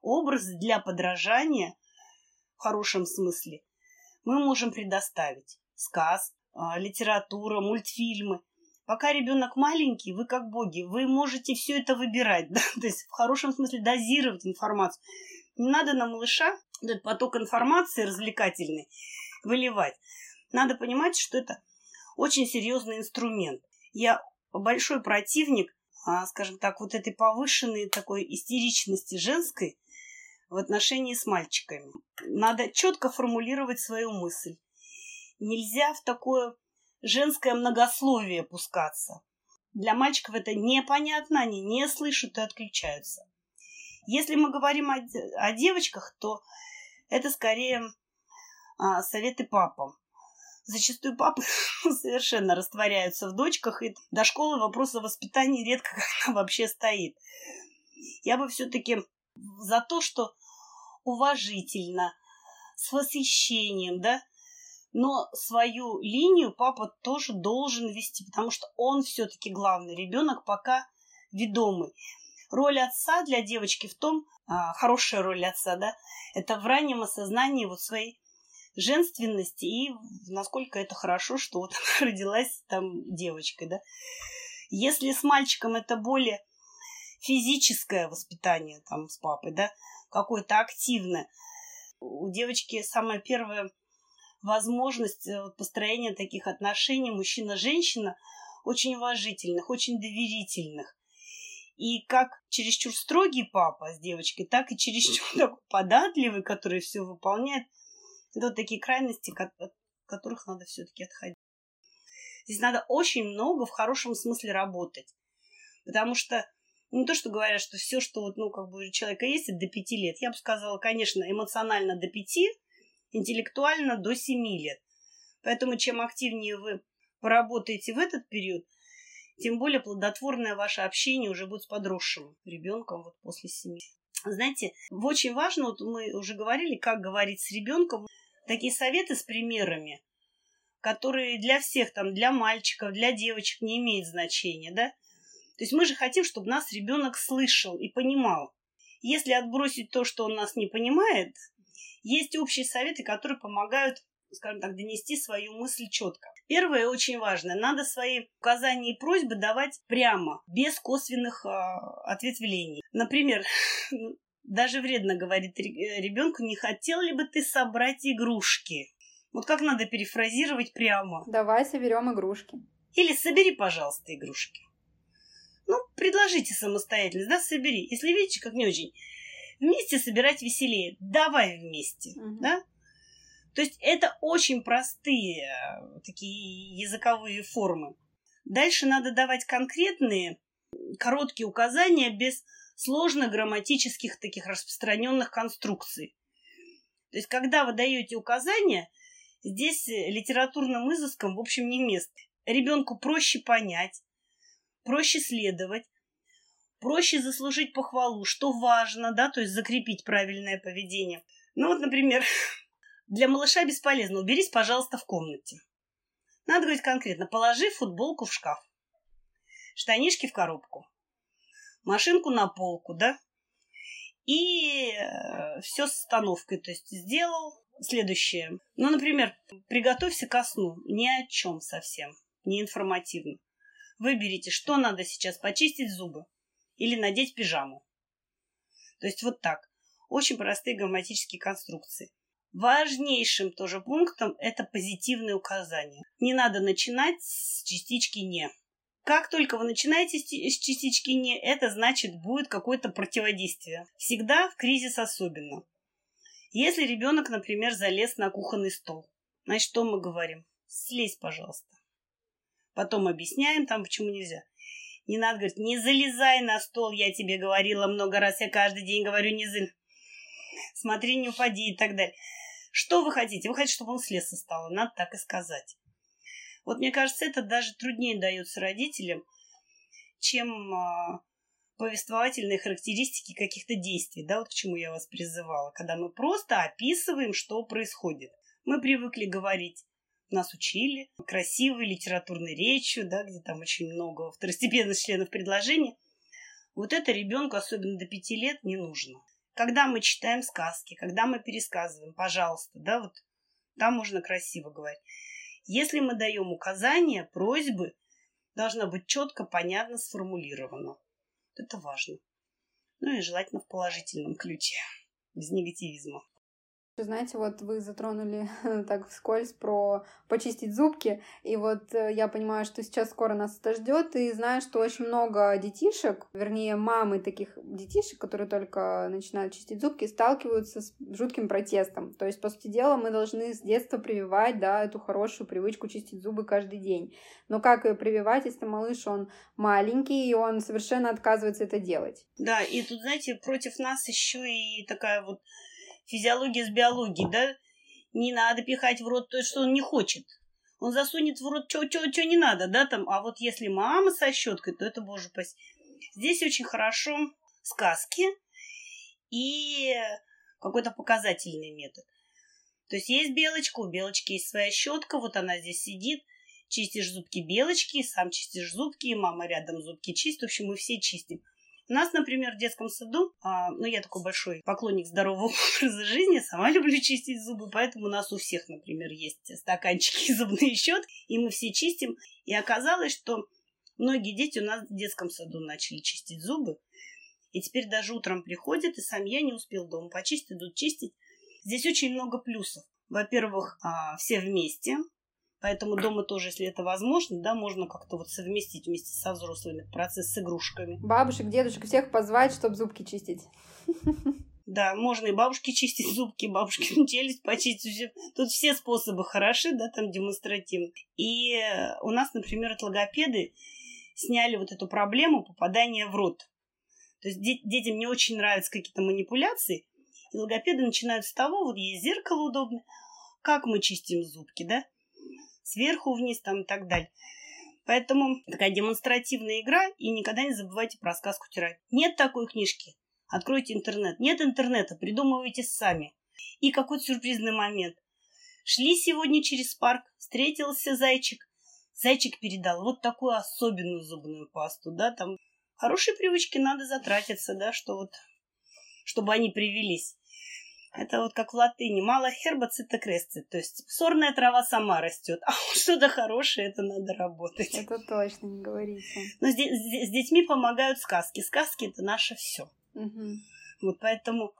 образы для подражания в хорошем смысле. Мы можем предоставить сказ, а, литература, мультфильмы. Пока ребенок маленький, вы как боги, вы можете все это выбирать, да? то есть в хорошем смысле дозировать информацию. Не надо на малыша этот поток информации развлекательный выливать. Надо понимать, что это очень серьезный инструмент. Я большой противник, а, скажем так, вот этой повышенной такой истеричности женской в отношении с мальчиками. Надо четко формулировать свою мысль. Нельзя в такое женское многословие пускаться. Для мальчиков это непонятно, они не слышат и отключаются. Если мы говорим о, о девочках, то это скорее а, советы папам. Зачастую папы совершенно растворяются в дочках, и до школы вопрос о воспитании редко вообще стоит. Я бы все-таки за то, что уважительно, с восхищением, да, но свою линию папа тоже должен вести, потому что он все-таки главный ребенок, пока ведомый. Роль отца для девочки в том, а, хорошая роль отца, да, это в раннем осознании вот своей женственности и насколько это хорошо, что вот она родилась там девочкой, да. Если с мальчиком это более физическое воспитание там с папой, да, какое-то активное, у девочки самая первая возможность э, построения таких отношений мужчина-женщина очень уважительных, очень доверительных. И как чересчур строгий папа с девочкой, так и чересчур такой податливый, который все выполняет – это вот такие крайности, от которых надо все-таки отходить. Здесь надо очень много в хорошем смысле работать. Потому что не то, что говорят, что все, что вот, ну, как бы у человека есть, это до пяти лет. Я бы сказала, конечно, эмоционально до пяти, интеллектуально до семи лет. Поэтому чем активнее вы поработаете в этот период, тем более плодотворное ваше общение уже будет с подросшим ребенком вот после семи. Знаете, очень важно, вот мы уже говорили, как говорить с ребенком такие советы с примерами, которые для всех, там, для мальчиков, для девочек не имеют значения, да? То есть мы же хотим, чтобы нас ребенок слышал и понимал. Если отбросить то, что он нас не понимает, есть общие советы, которые помогают, скажем так, донести свою мысль четко. Первое очень важное. Надо свои указания и просьбы давать прямо, без косвенных э, ответвлений. Например, Даже вредно говорить э, ребенку, не хотел ли бы ты собрать игрушки? Вот как надо перефразировать прямо? Давай соберем игрушки. Или собери, пожалуйста, игрушки. Ну, предложите самостоятельно, да, собери. Если видите, как не очень. Вместе собирать веселее. Давай вместе, угу. да? То есть это очень простые э, такие языковые формы. Дальше надо давать конкретные, короткие указания без сложных грамматических таких распространенных конструкций. То есть, когда вы даете указания, здесь литературным изыском, в общем, не место. Ребенку проще понять, проще следовать, проще заслужить похвалу, что важно, да, то есть закрепить правильное поведение. Ну вот, например, для малыша бесполезно. Уберись, пожалуйста, в комнате. Надо говорить конкретно. Положи футболку в шкаф. Штанишки в коробку машинку на полку, да, и э, все с остановкой, то есть сделал следующее. Ну, например, приготовься ко сну, ни о чем совсем, не информативно. Выберите, что надо сейчас, почистить зубы или надеть пижаму. То есть вот так. Очень простые грамматические конструкции. Важнейшим тоже пунктом это позитивные указания. Не надо начинать с частички «не». Как только вы начинаете с частички «не», это значит будет какое-то противодействие. Всегда в кризис особенно. Если ребенок, например, залез на кухонный стол, значит, что мы говорим? Слезь, пожалуйста. Потом объясняем там, почему нельзя. Не надо говорить, не залезай на стол, я тебе говорила много раз, я каждый день говорю, не залезай. Смотри, не упади и так далее. Что вы хотите? Вы хотите, чтобы он слез со стола. Надо так и сказать. Вот мне кажется, это даже труднее дается родителям, чем э, повествовательные характеристики каких-то действий, да, вот к чему я вас призывала, когда мы просто описываем, что происходит. Мы привыкли говорить, нас учили красивой литературной речью, да, где там очень много второстепенных членов предложения. Вот это ребенку, особенно до пяти лет, не нужно. Когда мы читаем сказки, когда мы пересказываем, пожалуйста, да, вот там можно красиво говорить. Если мы даем указания, просьбы, должна быть четко, понятно сформулировано. Это важно. Ну и желательно в положительном ключе, без негативизма. Знаете, вот вы затронули так вскользь про почистить зубки, и вот э, я понимаю, что сейчас скоро нас это ждет, и знаю, что очень много детишек, вернее, мамы таких детишек, которые только начинают чистить зубки, сталкиваются с жутким протестом. То есть, по сути дела, мы должны с детства прививать, да, эту хорошую привычку чистить зубы каждый день. Но как ее прививать, если малыш, он маленький, и он совершенно отказывается это делать? Да, и тут, знаете, против нас еще и такая вот физиология с биологией, да? Не надо пихать в рот то, что он не хочет. Он засунет в рот, что не надо, да, там. А вот если мама со щеткой, то это, боже упаси. Здесь очень хорошо сказки и какой-то показательный метод. То есть есть белочка, у белочки есть своя щетка, вот она здесь сидит, чистишь зубки белочки, сам чистишь зубки, мама рядом зубки чистит, в общем, мы все чистим. У нас, например, в детском саду, а, ну, я такой большой поклонник здорового образа жизни, сама люблю чистить зубы, поэтому у нас у всех, например, есть стаканчики и зубные щетки, и мы все чистим. И оказалось, что многие дети у нас в детском саду начали чистить зубы, и теперь даже утром приходят, и сам я не успел дома почистить, идут чистить. Здесь очень много плюсов. Во-первых, а, все вместе, Поэтому дома тоже, если это возможно, да, можно как-то вот совместить вместе со взрослыми процесс с игрушками. Бабушек, дедушек, всех позвать, чтобы зубки чистить. Да, можно и бабушки чистить зубки, бабушки челюсть почистить. Тут все способы хороши, да, там демонстративно. И у нас, например, от логопеды сняли вот эту проблему попадания в рот. То есть детям не очень нравятся какие-то манипуляции, и логопеды начинают с того, вот есть зеркало удобное, как мы чистим зубки, да? Сверху вниз там и так далее. Поэтому такая демонстративная игра, и никогда не забывайте про сказку терапии. Нет такой книжки. Откройте интернет. Нет интернета, придумывайте сами. И какой-то сюрпризный момент. Шли сегодня через парк, встретился зайчик. Зайчик передал вот такую особенную зубную пасту, да, там хорошие привычки надо затратиться, да, что вот, чтобы они привелись. Это вот как в латыни. Мало херба цита кресцит. То есть сорная трава сама растет. А что-то хорошее, это надо работать. Это точно не говорите. Но с, с, с детьми помогают сказки. Сказки это наше все. Угу. Вот поэтому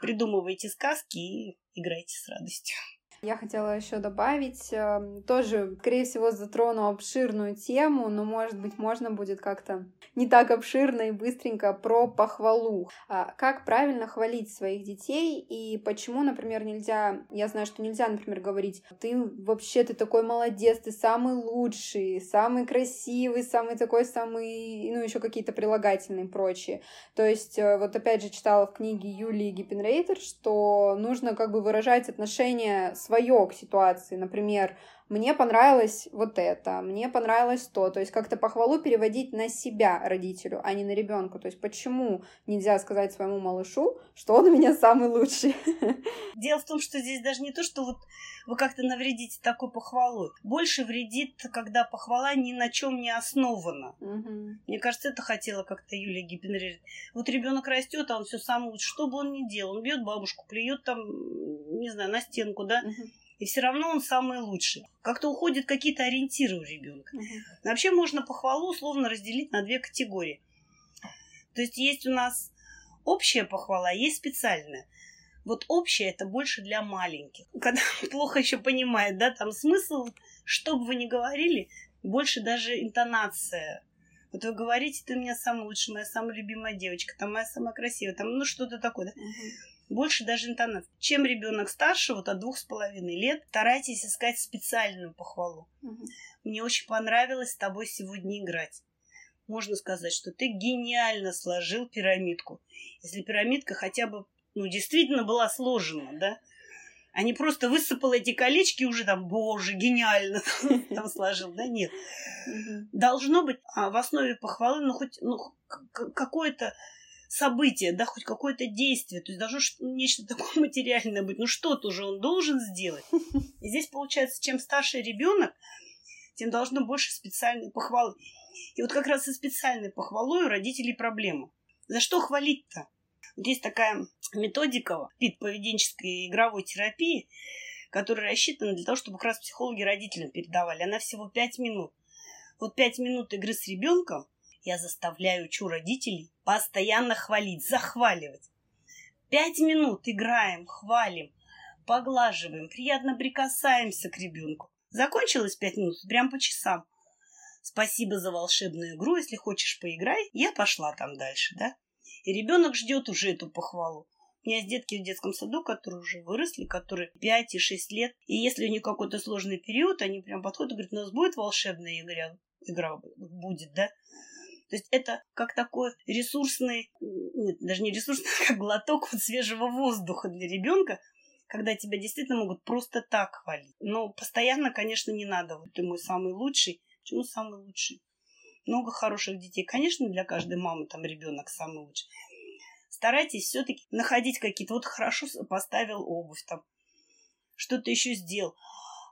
придумывайте сказки и играйте с радостью. Я хотела еще добавить, эм, тоже, скорее всего, затрону обширную тему, но, может быть, можно будет как-то не так обширно и быстренько про похвалу. А как правильно хвалить своих детей и почему, например, нельзя, я знаю, что нельзя, например, говорить, ты вообще, ты такой молодец, ты самый лучший, самый красивый, самый такой, самый, ну, еще какие-то прилагательные и прочие. То есть, э, вот опять же, читала в книге Юлии Гиппенрейтер, что нужно как бы выражать отношение с свое к ситуации. Например, мне понравилось вот это, мне понравилось то. То есть как-то похвалу переводить на себя родителю, а не на ребенка. То есть почему нельзя сказать своему малышу, что он у меня самый лучший? Дело в том, что здесь даже не то, что вот вы как-то навредите такой похвалой. Больше вредит, когда похвала ни на чем не основана. Угу. Мне кажется, это хотела как-то Юлия Гиппенрейд. Вот ребенок растет, а он все самое лучшее. Что бы он ни делал, он бьет бабушку, плюет там, не знаю, на стенку, да? Угу и все равно он самый лучший. Как-то уходят какие-то ориентиры у ребенка. Вообще можно похвалу условно разделить на две категории. То есть есть у нас общая похвала, есть специальная. Вот общая это больше для маленьких. Когда плохо еще понимает, да, там смысл, что бы вы ни говорили, больше даже интонация. Вот вы говорите, ты у меня самая лучшая, моя самая любимая девочка, там моя самая красивая, там ну что-то такое, да? Больше даже интонации. Чем ребенок старше, вот от двух с половиной лет, старайтесь искать специальную похвалу. Угу. Мне очень понравилось с тобой сегодня играть. Можно сказать, что ты гениально сложил пирамидку. Если пирамидка хотя бы, ну, действительно была сложена, да, а не просто высыпал эти колечки и уже там, боже, гениально там сложил, да, нет. Должно быть а, в основе похвалы, ну, хоть ну, какое-то событие, да, хоть какое-то действие. То есть должно нечто такое материальное быть. Ну что-то уже он должен сделать. И здесь получается, чем старше ребенок, тем должно больше специальной похвалы. И вот как раз со специальной похвалой у родителей проблема. За что хвалить-то? Вот есть такая методика вид поведенческой игровой терапии, которая рассчитана для того, чтобы как раз психологи родителям передавали. Она всего 5 минут. Вот 5 минут игры с ребенком – я заставляю учу родителей постоянно хвалить, захваливать. Пять минут играем, хвалим. поглаживаем, приятно прикасаемся к ребенку. Закончилось пять минут, прям по часам. Спасибо за волшебную игру, если хочешь поиграй. Я пошла там дальше, да? И ребенок ждет уже эту похвалу. У меня есть детки в детском саду, которые уже выросли, которые 5 и 6 лет. И если у них какой-то сложный период, они прям подходят и говорят, у нас будет волшебная игра, игра будет, да? То есть это как такой ресурсный, нет, даже не ресурсный, как глоток вот свежего воздуха для ребенка, когда тебя действительно могут просто так хвалить. Но постоянно, конечно, не надо. Вот ты мой самый лучший. Почему самый лучший? Много хороших детей. Конечно, для каждой мамы там ребенок самый лучший. Старайтесь все-таки находить какие-то... Вот хорошо поставил обувь там, что-то еще сделал.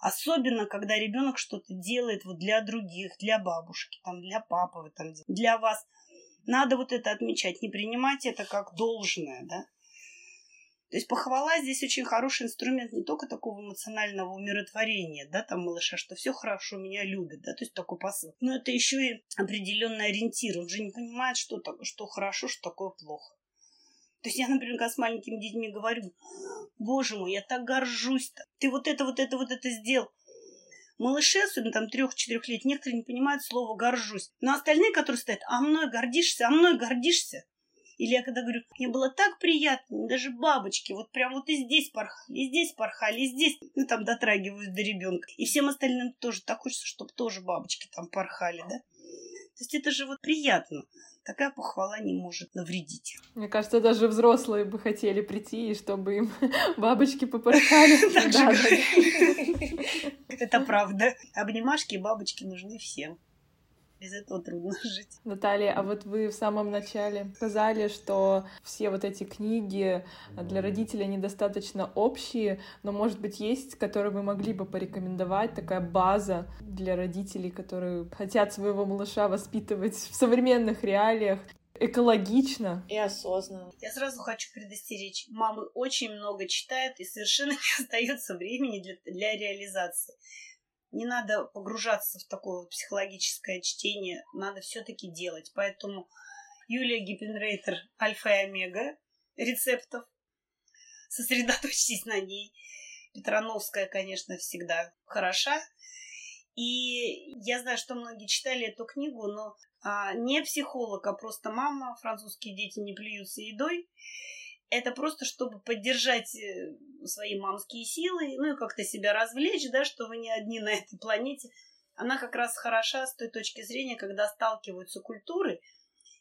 Особенно, когда ребенок что-то делает вот для других, для бабушки, там, для папы, там, для вас. Надо вот это отмечать, не принимать это как должное, да. То есть похвала здесь очень хороший инструмент не только такого эмоционального умиротворения, да, там малыша, что все хорошо, меня любят, да, то есть такой посыл. Но это еще и определенный ориентир. Он же не понимает, что, так, что хорошо, что такое плохо. То есть я, например, когда с маленькими детьми говорю, боже мой, я так горжусь-то. Ты вот это, вот это, вот это сделал. Малыши, особенно там трех-четырех лет, некоторые не понимают слова «горжусь». Но остальные, которые стоят, а мной гордишься, а мной гордишься. Или я когда говорю, мне было так приятно, даже бабочки, вот прям вот и здесь порхали, и здесь порхали, и здесь, ну там дотрагиваюсь до ребенка. И всем остальным тоже так хочется, чтобы тоже бабочки там порхали, да. То есть это же вот приятно. Такая похвала не может навредить. Мне кажется, даже взрослые бы хотели прийти, и чтобы им бабочки попорхали. Это правда. Обнимашки и бабочки нужны всем без этого трудно жить. Наталья, а вот вы в самом начале сказали, что все вот эти книги для родителей недостаточно общие, но, может быть, есть, которые вы могли бы порекомендовать, такая база для родителей, которые хотят своего малыша воспитывать в современных реалиях, экологично и осознанно. Я сразу хочу предостеречь. Мамы очень много читают и совершенно не остается времени для, для реализации не надо погружаться в такое вот психологическое чтение, надо все-таки делать. Поэтому Юлия Гиппенрейтер альфа и омега рецептов. Сосредоточьтесь на ней. Петрановская, конечно, всегда хороша. И я знаю, что многие читали эту книгу, но а, не психолог, а просто мама. Французские дети не плюются едой это просто чтобы поддержать э, свои мамские силы, ну и как-то себя развлечь, да, что вы не одни на этой планете. Она как раз хороша с той точки зрения, когда сталкиваются культуры,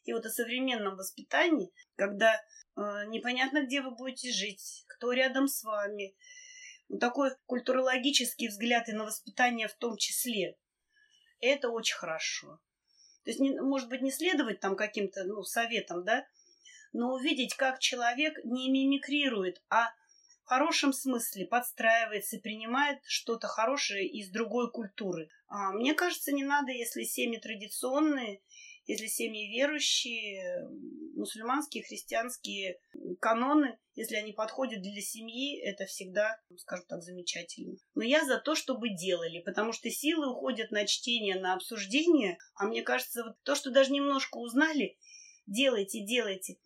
и вот о современном воспитании, когда э, непонятно, где вы будете жить, кто рядом с вами. Вот такой культурологический взгляд и на воспитание в том числе. Это очень хорошо. То есть, не, может быть, не следовать там каким-то ну, советам, да, но увидеть, как человек не мимикрирует, а в хорошем смысле подстраивается и принимает что-то хорошее из другой культуры. А, мне кажется, не надо, если семьи традиционные, если семьи верующие, мусульманские, христианские каноны, если они подходят для семьи, это всегда, скажем так, замечательно. Но я за то, чтобы делали, потому что силы уходят на чтение, на обсуждение, а мне кажется, вот то, что даже немножко узнали, делайте, делайте.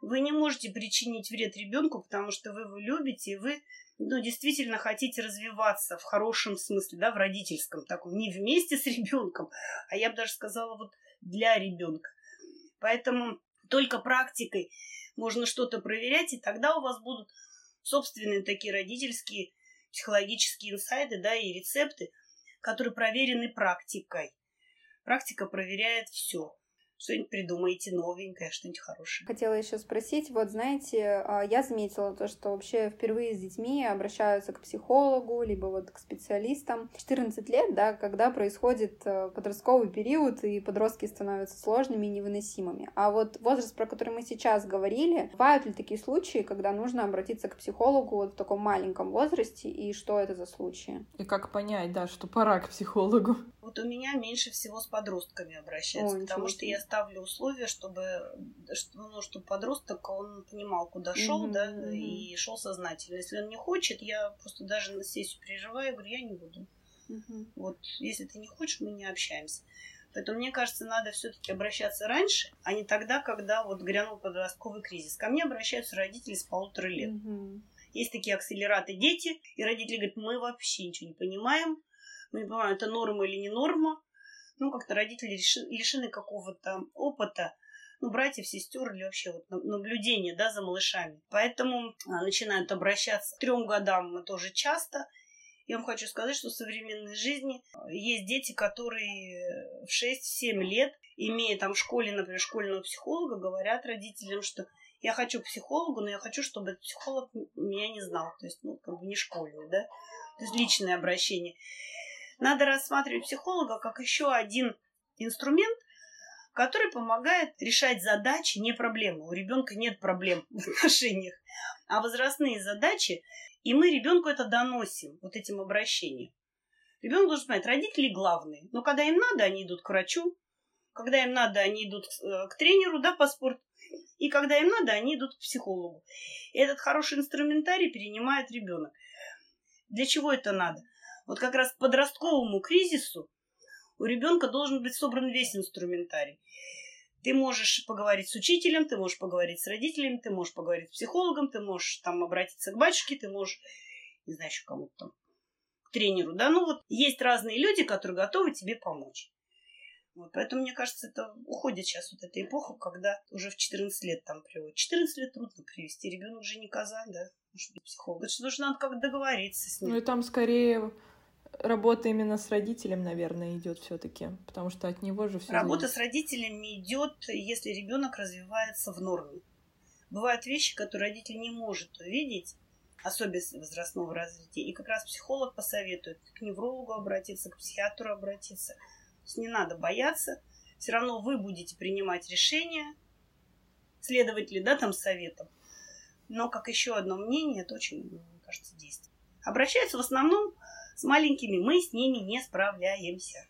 Вы не можете причинить вред ребенку, потому что вы его любите, вы ну, действительно хотите развиваться в хорошем смысле, да, в родительском таком, не вместе с ребенком, а я бы даже сказала вот для ребенка. Поэтому только практикой можно что-то проверять, и тогда у вас будут собственные такие родительские психологические инсайды, да, и рецепты, которые проверены практикой. Практика проверяет все что-нибудь придумаете новенькое, что-нибудь хорошее. Хотела еще спросить, вот знаете, а, я заметила то, что вообще впервые с детьми обращаются к психологу, либо вот к специалистам. 14 лет, да, когда происходит э, подростковый период, и подростки становятся сложными и невыносимыми. А вот возраст, про который мы сейчас говорили, бывают ли такие случаи, когда нужно обратиться к психологу вот в таком маленьком возрасте, и что это за случаи? И как понять, да, что пора к психологу? Вот у меня меньше всего с подростками обращаются, Ой, потому что я ставлю условия, чтобы, ну, чтобы подросток, он понимал, куда шел, mm-hmm, да, mm-hmm. и шел сознательно. Если он не хочет, я просто даже на сессию переживаю, говорю, я не буду. Mm-hmm. Вот, если ты не хочешь, мы не общаемся. Поэтому, мне кажется, надо все-таки обращаться раньше, а не тогда, когда вот грянул подростковый кризис. Ко мне обращаются родители с полутора лет. Mm-hmm. Есть такие акселераты дети, и родители говорят, мы вообще ничего не понимаем, мы не понимаем, это норма или не норма. Ну, как-то родители лишены какого-то опыта, ну, братьев, сестер или вообще вот наблюдения, да, за малышами. Поэтому а, начинают обращаться к трем годам мы тоже часто. Я вам хочу сказать, что в современной жизни а, есть дети, которые в 6-7 лет, имея там в школе, например, школьного психолога, говорят родителям, что я хочу психологу, но я хочу, чтобы этот психолог меня не знал. То есть, ну, как бы не школьный, да? То есть личное обращение. Надо рассматривать психолога как еще один инструмент, который помогает решать задачи, не проблемы. У ребенка нет проблем в отношениях, а возрастные задачи, и мы ребенку это доносим вот этим обращением. Ребенок должен понять, родители главные. Но когда им надо, они идут к врачу. Когда им надо, они идут к э, тренеру да, по спорту. И когда им надо, они идут к психологу. И этот хороший инструментарий перенимает ребенок. Для чего это надо? Вот как раз к подростковому кризису у ребенка должен быть собран весь инструментарий. Ты можешь поговорить с учителем, ты можешь поговорить с родителями, ты можешь поговорить с психологом, ты можешь там обратиться к батюшке, ты можешь, не знаю, еще кому-то там, к тренеру, да, ну вот есть разные люди, которые готовы тебе помочь. Вот, поэтому, мне кажется, это уходит сейчас вот эта эпоха, когда уже в 14 лет там приводят. 14 лет трудно привести. Ребенок уже не казань, да, может быть, психолог. Это что надо как договориться с ним. Ну и там скорее работа именно с родителем, наверное, идет все-таки, потому что от него же все. Работа зависит. с родителями идет, если ребенок развивается в норме. Бывают вещи, которые родитель не может увидеть, особенности возрастного развития. И как раз психолог посоветует к неврологу обратиться, к психиатру обратиться – есть не надо бояться. Все равно вы будете принимать решения, следовать ли, да, там советам. Но как еще одно мнение, это очень, мне кажется, действует. Обращаются в основном с маленькими, мы с ними не справляемся.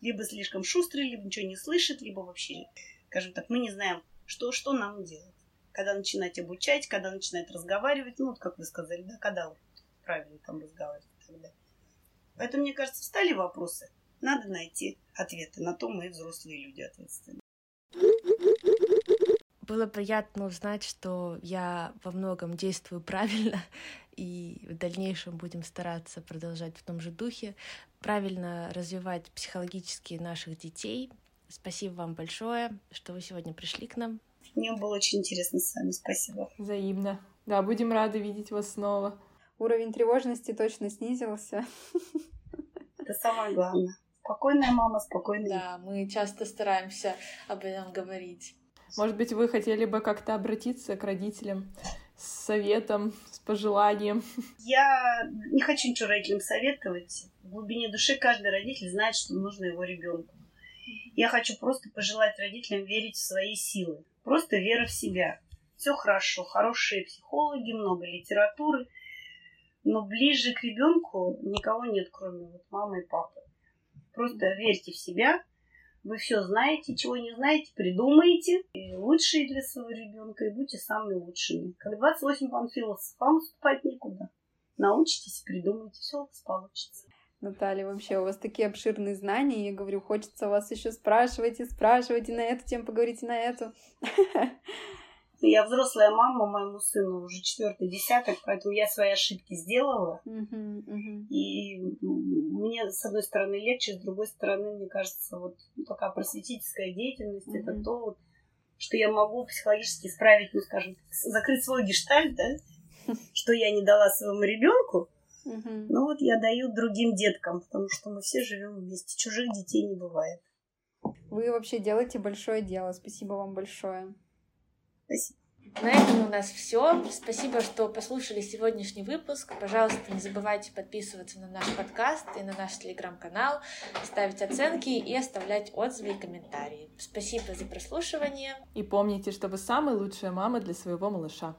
Либо слишком шустрые, либо ничего не слышат, либо вообще, скажем так, мы не знаем, что, что нам делать. Когда начинать обучать, когда начинать разговаривать, ну, вот как вы сказали, да, когда правильно там разговаривать далее. Поэтому, мне кажется, встали вопросы – надо найти ответы. На то мы взрослые люди ответственны. Было приятно узнать, что я во многом действую правильно, и в дальнейшем будем стараться продолжать в том же духе, правильно развивать психологически наших детей. Спасибо вам большое, что вы сегодня пришли к нам. Мне было очень интересно с вами. Спасибо. Взаимно. Да, будем рады видеть вас снова. Уровень тревожности точно снизился. Это самое главное. Спокойная мама, спокойная. Да, мы часто стараемся об этом говорить. Может быть, вы хотели бы как-то обратиться к родителям с советом, с пожеланием? Я не хочу ничего родителям советовать. В глубине души каждый родитель знает, что нужно его ребенку. Я хочу просто пожелать родителям верить в свои силы. Просто вера в себя. Все хорошо, хорошие психологи, много литературы, но ближе к ребенку никого нет, кроме вот мамы и папы. Просто верьте в себя. Вы все знаете, чего не знаете, придумаете. И лучшие для своего ребенка и будьте самыми лучшими. Как 28 панфиловцев, вам уступать некуда. Научитесь, придумайте, все у вас получится. Наталья, вообще у вас такие обширные знания. Я говорю, хочется вас еще спрашивать и спрашивать, и на эту тему поговорить, и на эту. Я взрослая мама моему сыну уже четвертый десяток, поэтому я свои ошибки сделала. Uh-huh, uh-huh. И мне, с одной стороны, легче, с другой стороны, мне кажется, вот такая просветительская деятельность uh-huh. это то, вот, что я могу психологически исправить, ну, скажем, закрыть свой гештальт, да, что я не дала своему ребенку. Uh-huh. Ну вот я даю другим деткам, потому что мы все живем вместе. Чужих детей не бывает. Вы вообще делаете большое дело. Спасибо вам большое. Спасибо. На этом у нас все. Спасибо, что послушали сегодняшний выпуск. Пожалуйста, не забывайте подписываться на наш подкаст и на наш телеграм-канал, ставить оценки и оставлять отзывы и комментарии. Спасибо за прослушивание. И помните, что вы самая лучшая мама для своего малыша.